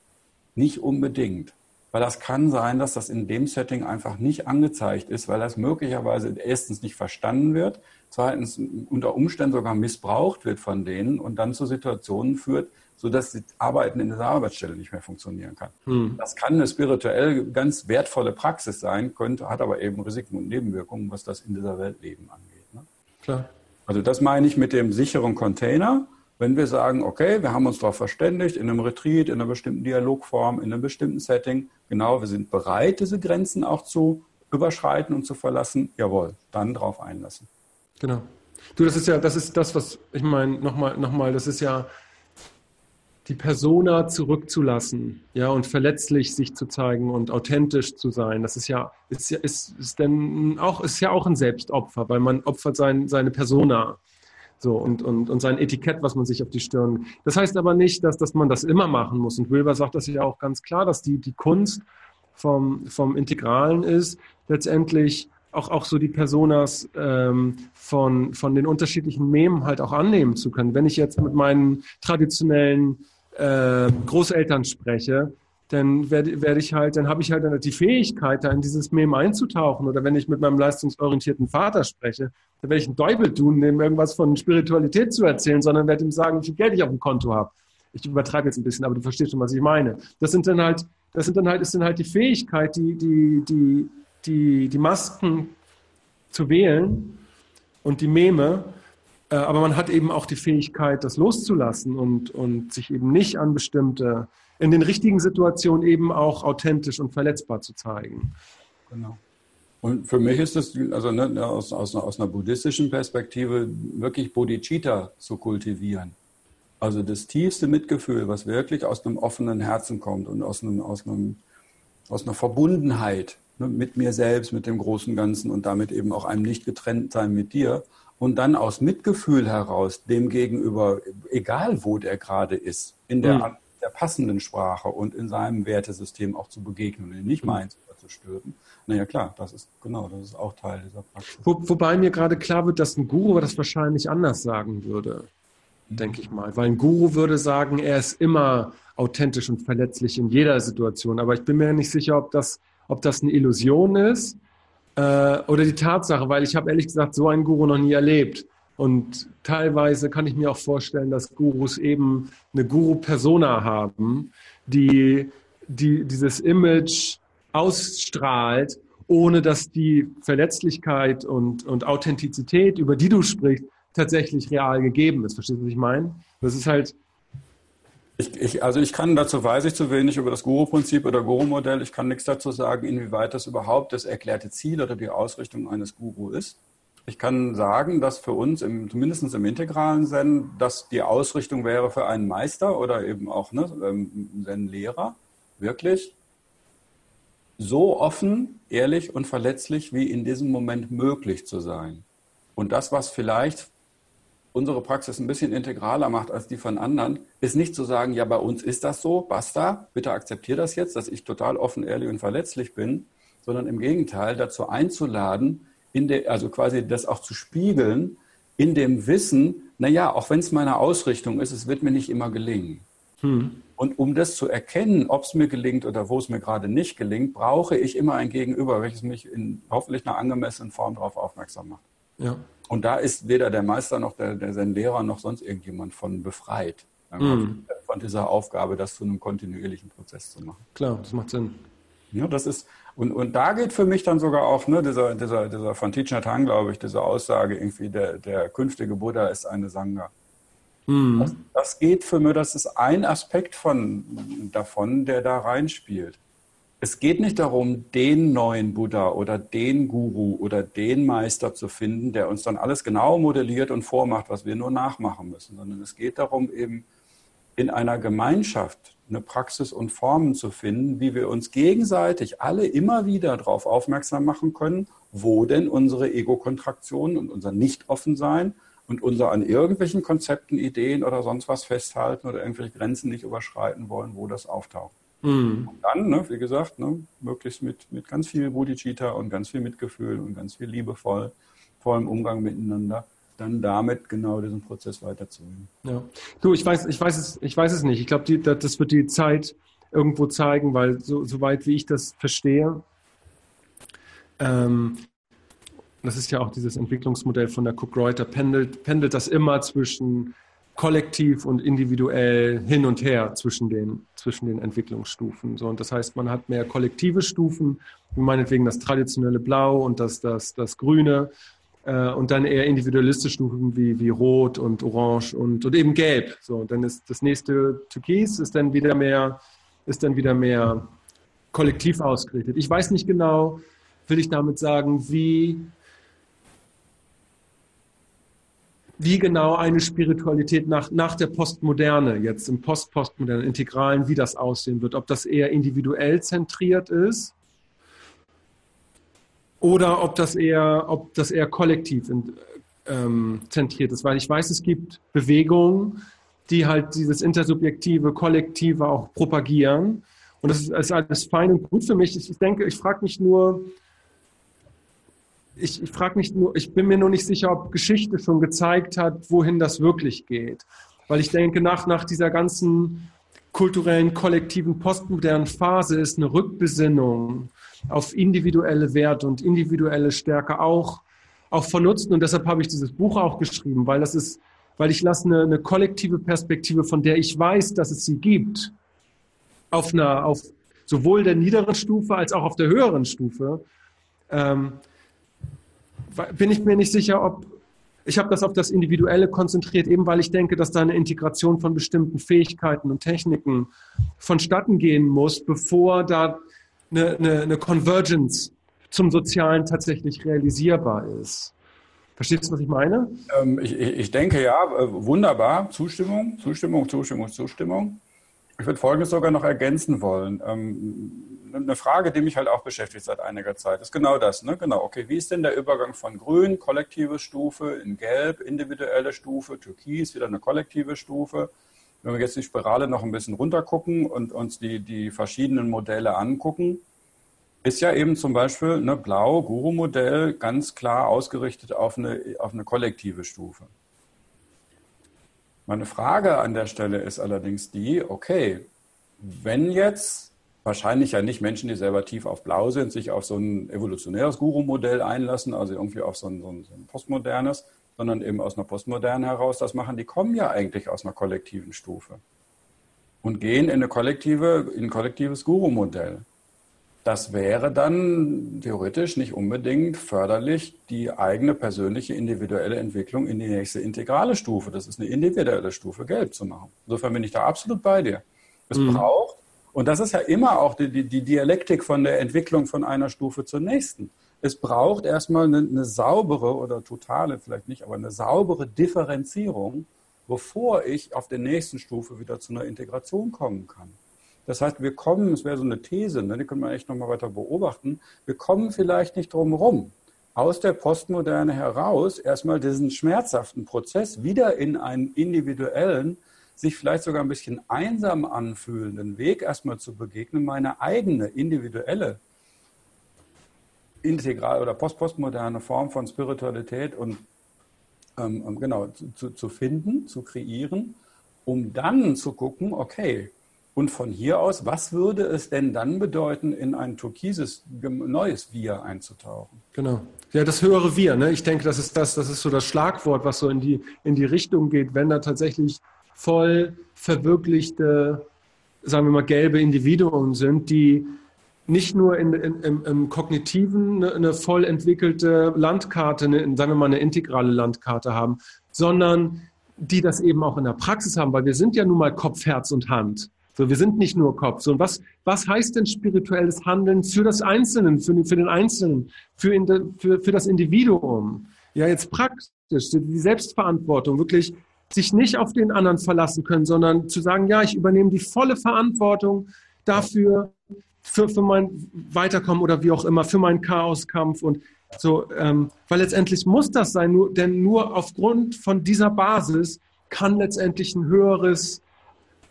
Nicht unbedingt. Weil das kann sein, dass das in dem Setting einfach nicht angezeigt ist, weil das möglicherweise erstens nicht verstanden wird, zweitens unter Umständen sogar missbraucht wird von denen und dann zu Situationen führt, sodass das Arbeiten in dieser Arbeitsstelle nicht mehr funktionieren kann. Hm. Das kann eine spirituell ganz wertvolle Praxis sein, könnte, hat aber eben Risiken und Nebenwirkungen, was das in dieser Welt Leben angeht. Ne? Klar. Also das meine ich mit dem sicheren Container. Wenn wir sagen, okay, wir haben uns darauf verständigt, in einem Retreat, in einer bestimmten Dialogform, in einem bestimmten Setting, genau, wir sind bereit, diese Grenzen auch zu überschreiten und zu verlassen, jawohl, dann drauf einlassen. Genau. Du, das ist ja, das ist das, was ich meine, nochmal, nochmal, das ist ja die Persona zurückzulassen, ja, und verletzlich sich zu zeigen und authentisch zu sein. Das ist ja, ist ja, ist, ist denn auch, ist ja auch ein Selbstopfer, weil man opfert sein, seine Persona. So, und, und, und sein Etikett, was man sich auf die Stirn. Das heißt aber nicht, dass, dass man das immer machen muss. Und Wilber sagt das ja auch ganz klar, dass die, die Kunst vom, vom Integralen ist, letztendlich auch, auch so die Personas ähm, von, von den unterschiedlichen Memen halt auch annehmen zu können. Wenn ich jetzt mit meinen traditionellen äh, Großeltern spreche, dann werde, werde ich halt, dann habe ich halt die Fähigkeit, da in dieses Mem einzutauchen. Oder wenn ich mit meinem leistungsorientierten Vater spreche, dann werde ich einen Teufel tun, dem irgendwas von Spiritualität zu erzählen, sondern werde ihm sagen, wie viel Geld ich auf dem Konto habe. Ich übertreibe jetzt ein bisschen, aber du verstehst schon, was ich meine. Das sind dann halt, das sind dann halt, ist dann halt die Fähigkeit, die, die, die, die, die Masken zu wählen und die Meme, äh, aber man hat eben auch die Fähigkeit, das loszulassen und, und sich eben nicht an bestimmte in den richtigen Situationen eben auch authentisch und verletzbar zu zeigen. Genau. Und für mich ist es, also ne, aus, aus, aus einer buddhistischen Perspektive, wirklich Bodhicitta zu kultivieren. Also das tiefste Mitgefühl, was wirklich aus einem offenen Herzen kommt und aus, einem, aus, einem, aus einer Verbundenheit ne, mit mir selbst, mit dem großen Ganzen und damit eben auch einem nicht getrennt sein mit dir. Und dann aus Mitgefühl heraus dem gegenüber, egal wo der gerade ist, in der mhm der passenden Sprache und in seinem Wertesystem auch zu begegnen und ihn nicht meins zu stülpen. Naja, klar, das ist genau, das ist auch Teil dieser Praxis. Wo, wobei mir gerade klar wird, dass ein Guru das wahrscheinlich anders sagen würde, mhm. denke ich mal. Weil ein Guru würde sagen, er ist immer authentisch und verletzlich in jeder Situation. Aber ich bin mir nicht sicher, ob das, ob das eine Illusion ist äh, oder die Tatsache, weil ich habe ehrlich gesagt so einen Guru noch nie erlebt. Und teilweise kann ich mir auch vorstellen, dass Gurus eben eine Guru-Persona haben, die, die dieses Image ausstrahlt, ohne dass die Verletzlichkeit und, und Authentizität, über die du sprichst, tatsächlich real gegeben ist. Verstehst du, was ich meine? Das ist halt. Ich, ich, also ich kann dazu weiß ich zu wenig über das Guru-Prinzip oder Guru-Modell. Ich kann nichts dazu sagen, inwieweit das überhaupt das erklärte Ziel oder die Ausrichtung eines Guru ist. Ich kann sagen, dass für uns, im, zumindest im integralen Zen, dass die Ausrichtung wäre für einen Meister oder eben auch ne, ähm, Zen-Lehrer, wirklich so offen, ehrlich und verletzlich wie in diesem Moment möglich zu sein. Und das, was vielleicht unsere Praxis ein bisschen integraler macht als die von anderen, ist nicht zu sagen, ja, bei uns ist das so, basta, bitte akzeptiere das jetzt, dass ich total offen, ehrlich und verletzlich bin, sondern im Gegenteil dazu einzuladen, in der, also quasi das auch zu spiegeln, in dem Wissen, naja, auch wenn es meine Ausrichtung ist, es wird mir nicht immer gelingen. Hm. Und um das zu erkennen, ob es mir gelingt oder wo es mir gerade nicht gelingt, brauche ich immer ein Gegenüber, welches mich in hoffentlich einer angemessenen Form darauf aufmerksam macht. Ja. Und da ist weder der Meister noch der, der sein Lehrer noch sonst irgendjemand von befreit. Mhm. Von dieser Aufgabe, das zu einem kontinuierlichen Prozess zu machen. Klar, das macht Sinn. Ja, das ist, und, und da geht für mich dann sogar auch, ne, dieser, dieser, dieser von Thich Nhat Hanh, glaube ich, diese Aussage irgendwie, der, der künftige Buddha ist eine Sangha. Mhm. Das, das, geht für mich, das ist ein Aspekt von, davon, der da reinspielt. Es geht nicht darum, den neuen Buddha oder den Guru oder den Meister zu finden, der uns dann alles genau modelliert und vormacht, was wir nur nachmachen müssen, sondern es geht darum, eben in einer Gemeinschaft eine Praxis und Formen zu finden, wie wir uns gegenseitig alle immer wieder darauf aufmerksam machen können, wo denn unsere Ego-Kontraktionen und unser Nicht-Offen-Sein und unser an irgendwelchen Konzepten, Ideen oder sonst was festhalten oder irgendwelche Grenzen nicht überschreiten wollen, wo das auftaucht. Mhm. Und dann, ne, wie gesagt, ne, möglichst mit, mit ganz viel Bodhicitta und ganz viel Mitgefühl und ganz viel liebevoll, vollem Umgang miteinander, dann damit genau diesen Prozess weiterzunehmen. Ja. Du, ich weiß, ich weiß es, ich weiß es nicht. Ich glaube, das wird die Zeit irgendwo zeigen, weil so, soweit wie ich das verstehe, ähm, das ist ja auch dieses Entwicklungsmodell von der Cook-Reuter, pendelt, pendelt das immer zwischen kollektiv und individuell hin und her zwischen den, zwischen den Entwicklungsstufen. So, und das heißt, man hat mehr kollektive Stufen, wie meinetwegen das traditionelle Blau und das, das, das Grüne, äh, und dann eher individualistische Stufen wie, wie Rot und Orange und, und eben Gelb. So, und dann ist das nächste Türkis ist dann wieder mehr, ist dann wieder mehr kollektiv ausgerichtet. Ich weiß nicht genau, will ich damit sagen, wie wie genau eine Spiritualität nach, nach der Postmoderne, jetzt im Post-Postmodernen, Integralen, wie das aussehen wird. Ob das eher individuell zentriert ist oder ob das eher, ob das eher kollektiv ähm, zentriert ist. Weil ich weiß, es gibt Bewegungen, die halt dieses intersubjektive, kollektive auch propagieren. Und das ist, ist alles fein und gut für mich. Ich denke, ich frage mich nur, ich, ich frage mich nur, ich bin mir nur nicht sicher, ob Geschichte schon gezeigt hat, wohin das wirklich geht. Weil ich denke, nach, nach dieser ganzen kulturellen, kollektiven, postmodernen Phase ist eine Rückbesinnung auf individuelle Werte und individuelle Stärke auch, auch von Nutzen. Und deshalb habe ich dieses Buch auch geschrieben, weil das ist, weil ich lasse eine, eine kollektive Perspektive, von der ich weiß, dass es sie gibt, auf einer, auf sowohl der niederen Stufe als auch auf der höheren Stufe, ähm, bin ich mir nicht sicher, ob ich habe das auf das Individuelle konzentriert, eben weil ich denke, dass da eine Integration von bestimmten Fähigkeiten und Techniken vonstatten gehen muss, bevor da eine, eine, eine Convergence zum Sozialen tatsächlich realisierbar ist. Verstehst du, was ich meine? Ähm, ich, ich denke ja, äh, wunderbar. Zustimmung, Zustimmung, Zustimmung, Zustimmung. Ich würde Folgendes sogar noch ergänzen wollen. Ähm, eine Frage, die mich halt auch beschäftigt seit einiger Zeit, ist genau das. Ne? Genau, okay, wie ist denn der Übergang von Grün, kollektive Stufe, in Gelb, individuelle Stufe, Türkis, wieder eine kollektive Stufe? Wenn wir jetzt die Spirale noch ein bisschen runtergucken und uns die, die verschiedenen Modelle angucken, ist ja eben zum Beispiel ne, Blau, Guru-Modell, ganz klar ausgerichtet auf eine, auf eine kollektive Stufe. Meine Frage an der Stelle ist allerdings die, okay, wenn jetzt wahrscheinlich ja nicht Menschen, die selber tief auf Blau sind, sich auf so ein evolutionäres Guru-Modell einlassen, also irgendwie auf so ein, so, ein, so ein, postmodernes, sondern eben aus einer Postmoderne heraus das machen, die kommen ja eigentlich aus einer kollektiven Stufe und gehen in, eine kollektive, in ein kollektives Guru-Modell. Das wäre dann theoretisch nicht unbedingt förderlich, die eigene persönliche individuelle Entwicklung in die nächste integrale Stufe, das ist eine individuelle Stufe, gelb zu machen. Insofern bin ich da absolut bei dir. Es mhm. braucht, und das ist ja immer auch die, die, die, Dialektik von der Entwicklung von einer Stufe zur nächsten. Es braucht erstmal eine, eine saubere oder totale, vielleicht nicht, aber eine saubere Differenzierung, bevor ich auf der nächsten Stufe wieder zu einer Integration kommen kann. Das heißt, wir kommen, es wäre so eine These, ne, die können wir echt nochmal weiter beobachten, wir kommen vielleicht nicht drum herum, aus der Postmoderne heraus erstmal diesen schmerzhaften Prozess wieder in einen individuellen, sich vielleicht sogar ein bisschen einsam anfühlenden Weg erstmal zu begegnen, meine eigene individuelle integral oder post-postmoderne Form von Spiritualität und ähm, ähm genau zu, zu finden, zu kreieren, um dann zu gucken, okay, und von hier aus, was würde es denn dann bedeuten, in ein türkises neues Wir einzutauchen? Genau. Ja, das höhere Wir. Ne? Ich denke, das ist das, das ist so das Schlagwort, was so in die in die Richtung geht, wenn da tatsächlich voll verwirklichte, sagen wir mal, gelbe Individuen sind, die nicht nur in, in, im, im, Kognitiven eine, eine, voll entwickelte Landkarte, eine, sagen wir mal eine integrale Landkarte haben, sondern die das eben auch in der Praxis haben, weil wir sind ja nun mal Kopf, Herz und Hand. So, wir sind nicht nur Kopf. So, und was, was heißt denn spirituelles Handeln für das Einzelne, für, für den Einzelnen, für, für, für das Individuum? Ja, jetzt praktisch, die Selbstverantwortung, wirklich sich nicht auf den anderen verlassen können, sondern zu sagen, ja, ich übernehme die volle Verantwortung dafür, für, für mein Weiterkommen oder wie auch immer, für meinen Chaoskampf und so, ähm, weil letztendlich muss das sein, nur, denn nur aufgrund von dieser Basis kann letztendlich ein höheres,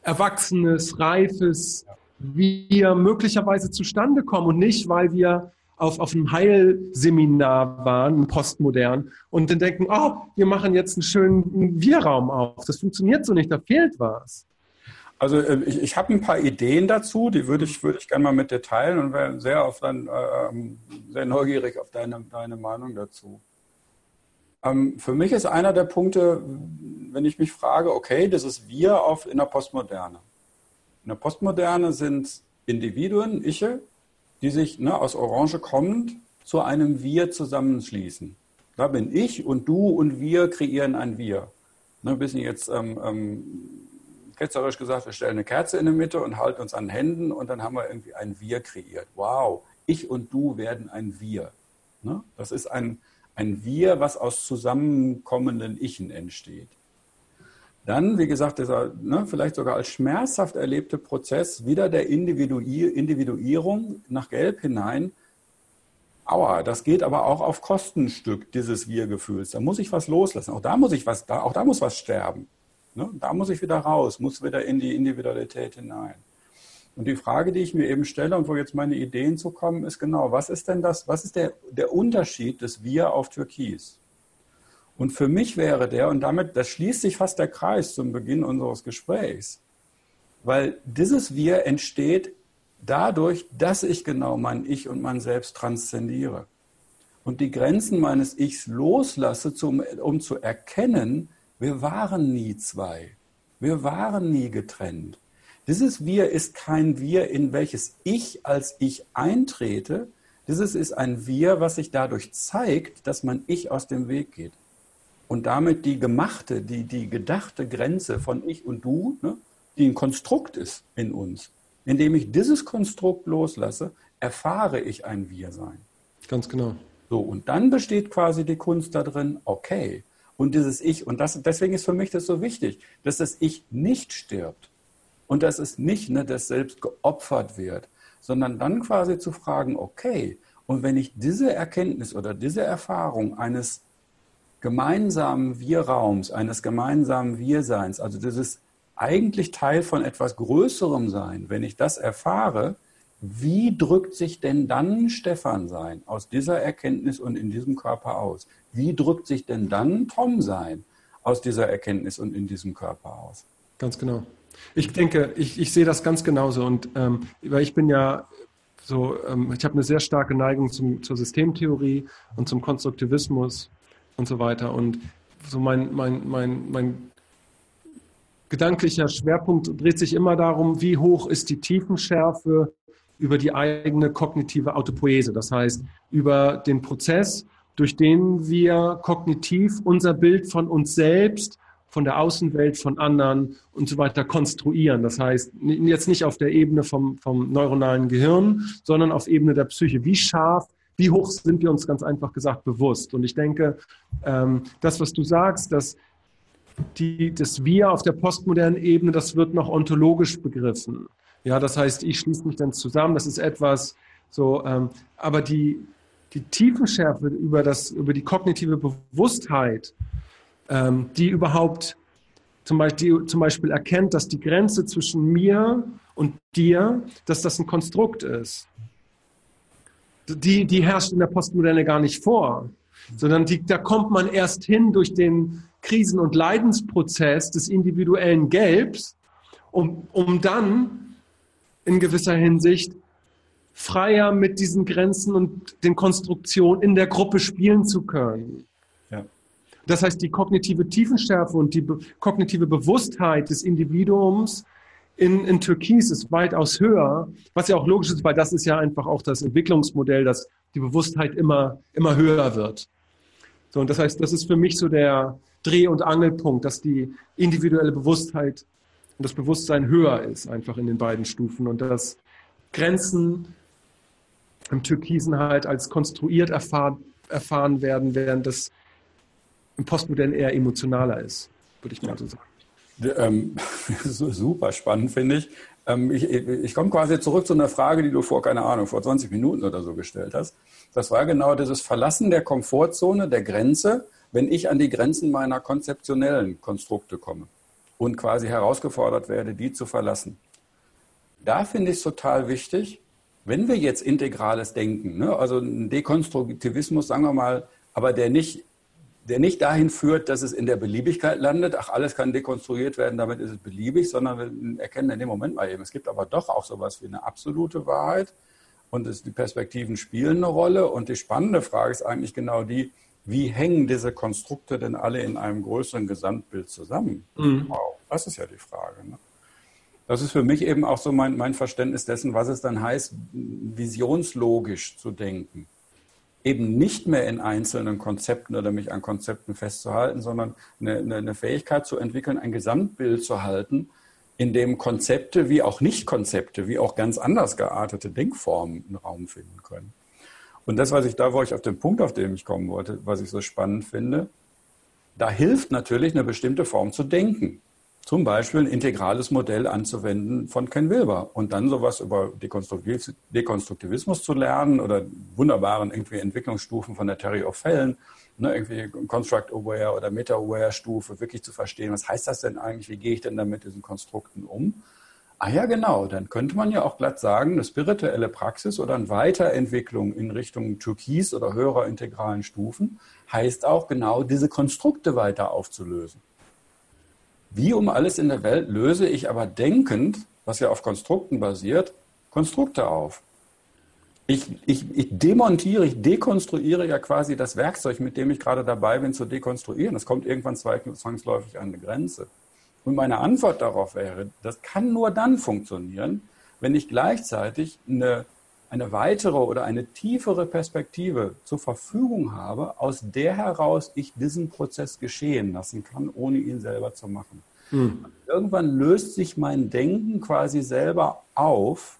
erwachsenes, reifes Wir möglicherweise zustande kommen und nicht, weil wir auf, auf einem Heilseminar waren, postmodern, und dann denken, oh, wir machen jetzt einen schönen Wir-Raum auf. Das funktioniert so nicht, da fehlt was. Also äh, ich, ich habe ein paar Ideen dazu, die würde ich, würde ich gerne mal mit dir teilen und wäre sehr, auf dein, äh, ähm, sehr neugierig auf deine, deine Meinung dazu. Ähm, für mich ist einer der Punkte, wenn ich mich frage, okay, das ist wir auf, in der Postmoderne. In der Postmoderne sind Individuen, Iche, die sich ne, aus Orange kommend zu einem Wir zusammenschließen. Da bin ich und du und wir kreieren ein Wir. Ne, bisschen jetzt ähm, ähm, ketzerisch gesagt, wir stellen eine Kerze in die Mitte und halten uns an Händen und dann haben wir irgendwie ein Wir kreiert. Wow, ich und du werden ein Wir. Ne? Das ist ein, ein Wir, was aus zusammenkommenden Ichen entsteht. Dann, wie gesagt, dieser ne, vielleicht sogar als schmerzhaft erlebte Prozess wieder der Individuierung nach Gelb hinein. Aua, das geht aber auch auf Kostenstück dieses Wir-Gefühls. Da muss ich was loslassen. Auch da muss ich was, da, auch da muss was sterben. Ne? Da muss ich wieder raus, muss wieder in die Individualität hinein. Und die Frage, die ich mir eben stelle und wo jetzt meine Ideen zu kommen, ist genau, was ist denn das, was ist der, der Unterschied des Wir auf Türkis? Und für mich wäre der, und damit, das schließt sich fast der Kreis zum Beginn unseres Gesprächs, weil dieses Wir entsteht dadurch, dass ich genau mein Ich und mein Selbst transzendiere und die Grenzen meines Ichs loslasse, um zu erkennen, wir waren nie zwei. Wir waren nie getrennt. Dieses Wir ist kein Wir, in welches ich als Ich eintrete. Dieses ist ein Wir, was sich dadurch zeigt, dass man Ich aus dem Weg geht. Und damit die gemachte, die, die gedachte Grenze von Ich und Du, ne, die ein Konstrukt ist in uns. Indem ich dieses Konstrukt loslasse, erfahre ich ein Wir-Sein. Ganz genau. So, und dann besteht quasi die Kunst darin, okay, und dieses Ich. Und das, deswegen ist für mich das so wichtig, dass das Ich nicht stirbt und dass es nicht ne, das Selbst geopfert wird, sondern dann quasi zu fragen, okay, und wenn ich diese Erkenntnis oder diese Erfahrung eines gemeinsamen Wir-Raums, eines gemeinsamen Wir-Seins, also dieses eigentlich Teil von etwas Größerem sein, wenn ich das erfahre, wie drückt sich denn dann Stefan sein aus dieser Erkenntnis und in diesem Körper aus? Wie drückt sich denn dann Tom sein aus dieser Erkenntnis und in diesem Körper aus? Ganz genau. Ich denke, ich, ich sehe das ganz genauso. Und ähm, weil ich bin ja so, ähm, ich habe eine sehr starke Neigung zum, zur Systemtheorie und zum Konstruktivismus und so weiter. Und so mein, mein, mein, mein gedanklicher Schwerpunkt dreht sich immer darum, wie hoch ist die Tiefenschärfe über die eigene kognitive Autopoese, das heißt über den Prozess, durch den wir kognitiv unser Bild von uns selbst, von der Außenwelt, von anderen und so weiter konstruieren. Das heißt, jetzt nicht auf der Ebene vom, vom neuronalen Gehirn, sondern auf Ebene der Psyche. Wie scharf, wie hoch sind wir uns ganz einfach gesagt bewusst? Und ich denke, ähm, das, was du sagst, dass die, das Wir auf der postmodernen Ebene, das wird noch ontologisch begriffen. Ja, das heißt, ich schließe mich dann zusammen. Das ist etwas so, ähm, aber die, die Tiefenschärfe über, das, über die kognitive Bewusstheit, ähm, die überhaupt zum Beispiel, die zum Beispiel erkennt, dass die Grenze zwischen mir und dir, dass das ein Konstrukt ist. Die, die herrscht in der Postmoderne gar nicht vor, sondern die, da kommt man erst hin durch den Krisen- und Leidensprozess des individuellen Gelbs, um, um dann in gewisser Hinsicht freier mit diesen Grenzen und den Konstruktionen in der Gruppe spielen zu können. Ja. Das heißt, die kognitive Tiefenschärfe und die be kognitive Bewusstheit des Individuums in, in Türkis ist weitaus höher, was ja auch logisch ist, weil das ist ja einfach auch das Entwicklungsmodell, dass die Bewusstheit immer, immer höher wird. So, und das heißt, das ist für mich so der Dreh- und Angelpunkt, dass die individuelle Bewusstheit und das Bewusstsein höher ist, einfach in den beiden Stufen und dass Grenzen im Türkisen halt als konstruiert erfahren, erfahren werden, während das im Postmodern eher emotionaler ist, würde ich mal so sagen. Ähm, super spannend, finde ich. Ähm, ich. Ich komme quasi zurück zu einer Frage, die du vor, keine Ahnung, vor 20 Minuten oder so gestellt hast. Das war genau dieses Verlassen der Komfortzone, der Grenze, wenn ich an die Grenzen meiner konzeptionellen Konstrukte komme und quasi herausgefordert werde, die zu verlassen. Da finde ich es total wichtig, wenn wir jetzt integrales Denken, ne, also ein Dekonstruktivismus, sagen wir mal, aber der nicht, der nicht dahin führt, dass es in der Beliebigkeit landet, ach, alles kann dekonstruiert werden, damit ist es beliebig, sondern wir erkennen in dem Moment mal eben, es gibt aber doch auch sowas wie eine absolute Wahrheit und es, die Perspektiven spielen eine Rolle und die spannende Frage ist eigentlich genau die, wie hängen diese Konstrukte denn alle in einem größeren Gesamtbild zusammen? Mhm. Wow, das ist ja die Frage. Ne? Das ist für mich eben auch so mein, mein Verständnis dessen, was es dann heißt, visionslogisch zu denken. Eben nicht mehr in einzelnen Konzepten oder mich an Konzepten festzuhalten, sondern eine, eine Fähigkeit zu entwickeln, ein Gesamtbild zu halten, in dem Konzepte wie auch Nicht-Konzepte, wie auch ganz anders geartete Denkformen einen Raum finden können. Und das, was ich da, wo ich auf den Punkt, auf den ich kommen wollte, was ich so spannend finde, da hilft natürlich eine bestimmte Form zu denken. Zum Beispiel ein integrales Modell anzuwenden von Ken Wilber und dann sowas über Dekonstruktivismus zu lernen oder wunderbaren irgendwie Entwicklungsstufen von der Theory of Fällen, ne, irgendwie Construct-Aware oder Meta-Aware-Stufe, wirklich zu verstehen, was heißt das denn eigentlich, wie gehe ich denn da mit diesen Konstrukten um? Ah ja, genau, dann könnte man ja auch glatt sagen, eine spirituelle Praxis oder eine Weiterentwicklung in Richtung Türkis oder höherer integralen Stufen heißt auch genau diese Konstrukte weiter aufzulösen. Wie um alles in der Welt löse ich aber denkend, was ja auf Konstrukten basiert, Konstrukte auf. Ich, ich, ich demontiere, ich dekonstruiere ja quasi das Werkzeug, mit dem ich gerade dabei bin zu dekonstruieren. Es kommt irgendwann zwangsläufig an eine Grenze. Und meine Antwort darauf wäre, das kann nur dann funktionieren, wenn ich gleichzeitig eine, eine weitere oder eine tiefere Perspektive zur Verfügung habe, aus der heraus ich diesen Prozess geschehen lassen kann, ohne ihn selber zu machen. Mhm. Irgendwann löst sich mein Denken quasi selber auf.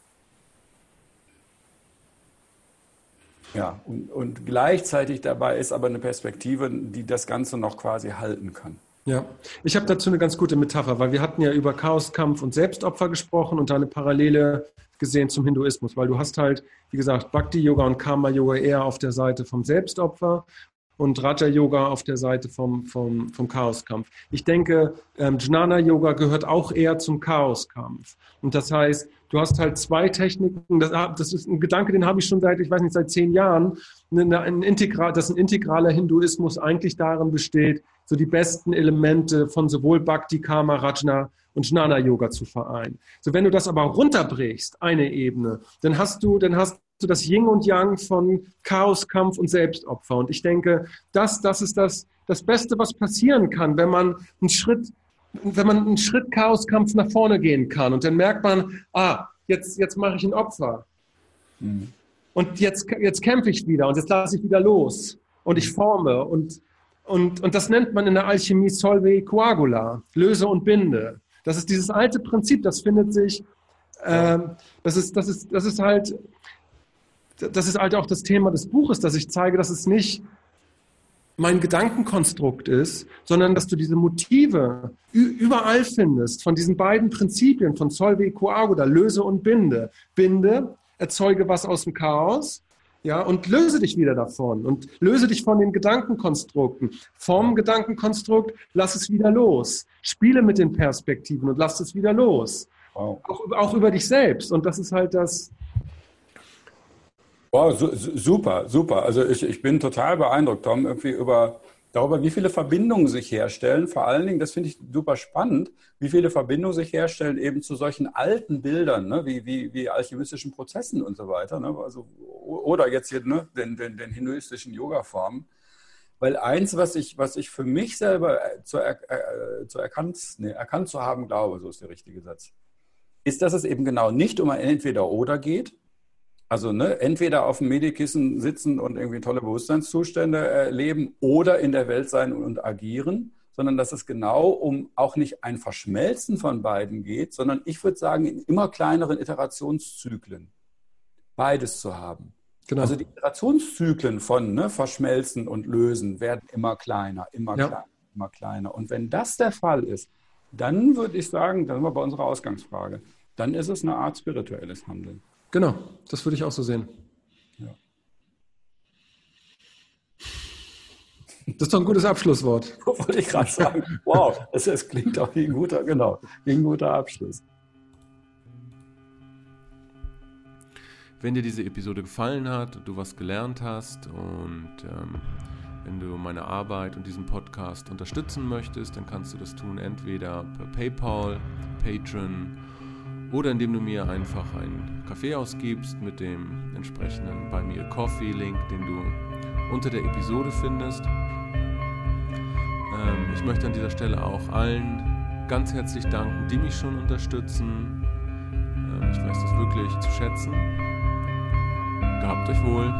Ja, und, und gleichzeitig dabei ist aber eine Perspektive, die das Ganze noch quasi halten kann. Ja, ich habe dazu eine ganz gute Metapher, weil wir hatten ja über Chaoskampf und Selbstopfer gesprochen und da eine Parallele gesehen zum Hinduismus, weil du hast halt, wie gesagt, Bhakti-Yoga und Karma-Yoga eher auf der Seite vom Selbstopfer und Raja Yoga auf der Seite vom, vom, vom Chaoskampf. Ich denke, ähm, Jnana Yoga gehört auch eher zum Chaoskampf. Und das heißt, du hast halt zwei Techniken, das, ah, das ist ein Gedanke, den habe ich schon seit, ich weiß nicht, seit zehn Jahren, eine, ein Integral, dass ein integraler Hinduismus eigentlich darin besteht, so die besten Elemente von sowohl Bhakti, Karma, Rajna und Jnana Yoga zu vereinen. So, wenn du das aber runterbrichst, eine Ebene, dann hast du, dann hast so das Yin und Yang von Chaos, Kampf und Selbstopfer. Und ich denke, das, das ist das, das Beste, was passieren kann, wenn man einen Schritt, wenn man einen Schritt Chaoskampf nach vorne gehen kann. Und dann merkt man, ah, jetzt, jetzt mache ich ein Opfer. Mhm. Und jetzt, jetzt kämpfe ich wieder und jetzt lasse ich wieder los. Und ich forme. Und, und, und das nennt man in der Alchemie Solve Coagula, löse und binde. Das ist dieses alte Prinzip, das findet sich, äh, das, ist, das, ist, das ist halt das ist halt auch das Thema des Buches, dass ich zeige, dass es nicht mein Gedankenkonstrukt ist, sondern dass du diese Motive überall findest, von diesen beiden Prinzipien, von Solve Coago, da löse und binde. Binde, erzeuge was aus dem Chaos, Ja, und löse dich wieder davon und löse dich von den Gedankenkonstrukten. Vom Gedankenkonstrukt lass es wieder los. Spiele mit den Perspektiven und lass es wieder los. Wow. Auch, auch über dich selbst. Und das ist halt das, Wow, su super, super. Also ich, ich bin total beeindruckt, Tom, irgendwie über darüber, wie viele Verbindungen sich herstellen. Vor allen Dingen, das finde ich super spannend, wie viele Verbindungen sich herstellen eben zu solchen alten Bildern, ne, wie, wie, wie alchemistischen Prozessen und so weiter. Ne, also, oder jetzt hier ne, den, den, den hinduistischen Yoga-Formen. Weil eins, was ich, was ich für mich selber zu, er, äh, zu erkannt, nee, erkannt zu haben glaube, so ist der richtige Satz, ist, dass es eben genau nicht um ein Entweder-Oder geht, also ne, entweder auf dem Medikissen sitzen und irgendwie tolle Bewusstseinszustände erleben oder in der Welt sein und agieren, sondern dass es genau um auch nicht ein Verschmelzen von beiden geht, sondern ich würde sagen, in immer kleineren Iterationszyklen beides zu haben. Genau. Also die Iterationszyklen von ne, Verschmelzen und Lösen werden immer kleiner, immer ja. kleiner, immer kleiner. Und wenn das der Fall ist, dann würde ich sagen, dann sind wir bei unserer Ausgangsfrage, dann ist es eine Art spirituelles Handeln. Genau, das würde ich auch so sehen. Ja. Das ist doch ein gutes Abschlusswort. Wollte ich gerade sagen. Wow, das, das, klingt auch wie ein guter, genau, wie ein guter Abschluss. Wenn dir diese Episode gefallen hat und du was gelernt hast und ähm, wenn du meine Arbeit und diesen Podcast unterstützen möchtest, dann kannst du das tun entweder per PayPal, Patreon oder indem du mir einfach einen Kaffee ausgibst mit dem entsprechenden bei mir Coffee-Link, den du unter der Episode findest. Ähm, ich möchte an dieser Stelle auch allen ganz herzlich danken, die mich schon unterstützen. Ähm, ich weiß das wirklich zu schätzen. Gehabt euch wohl.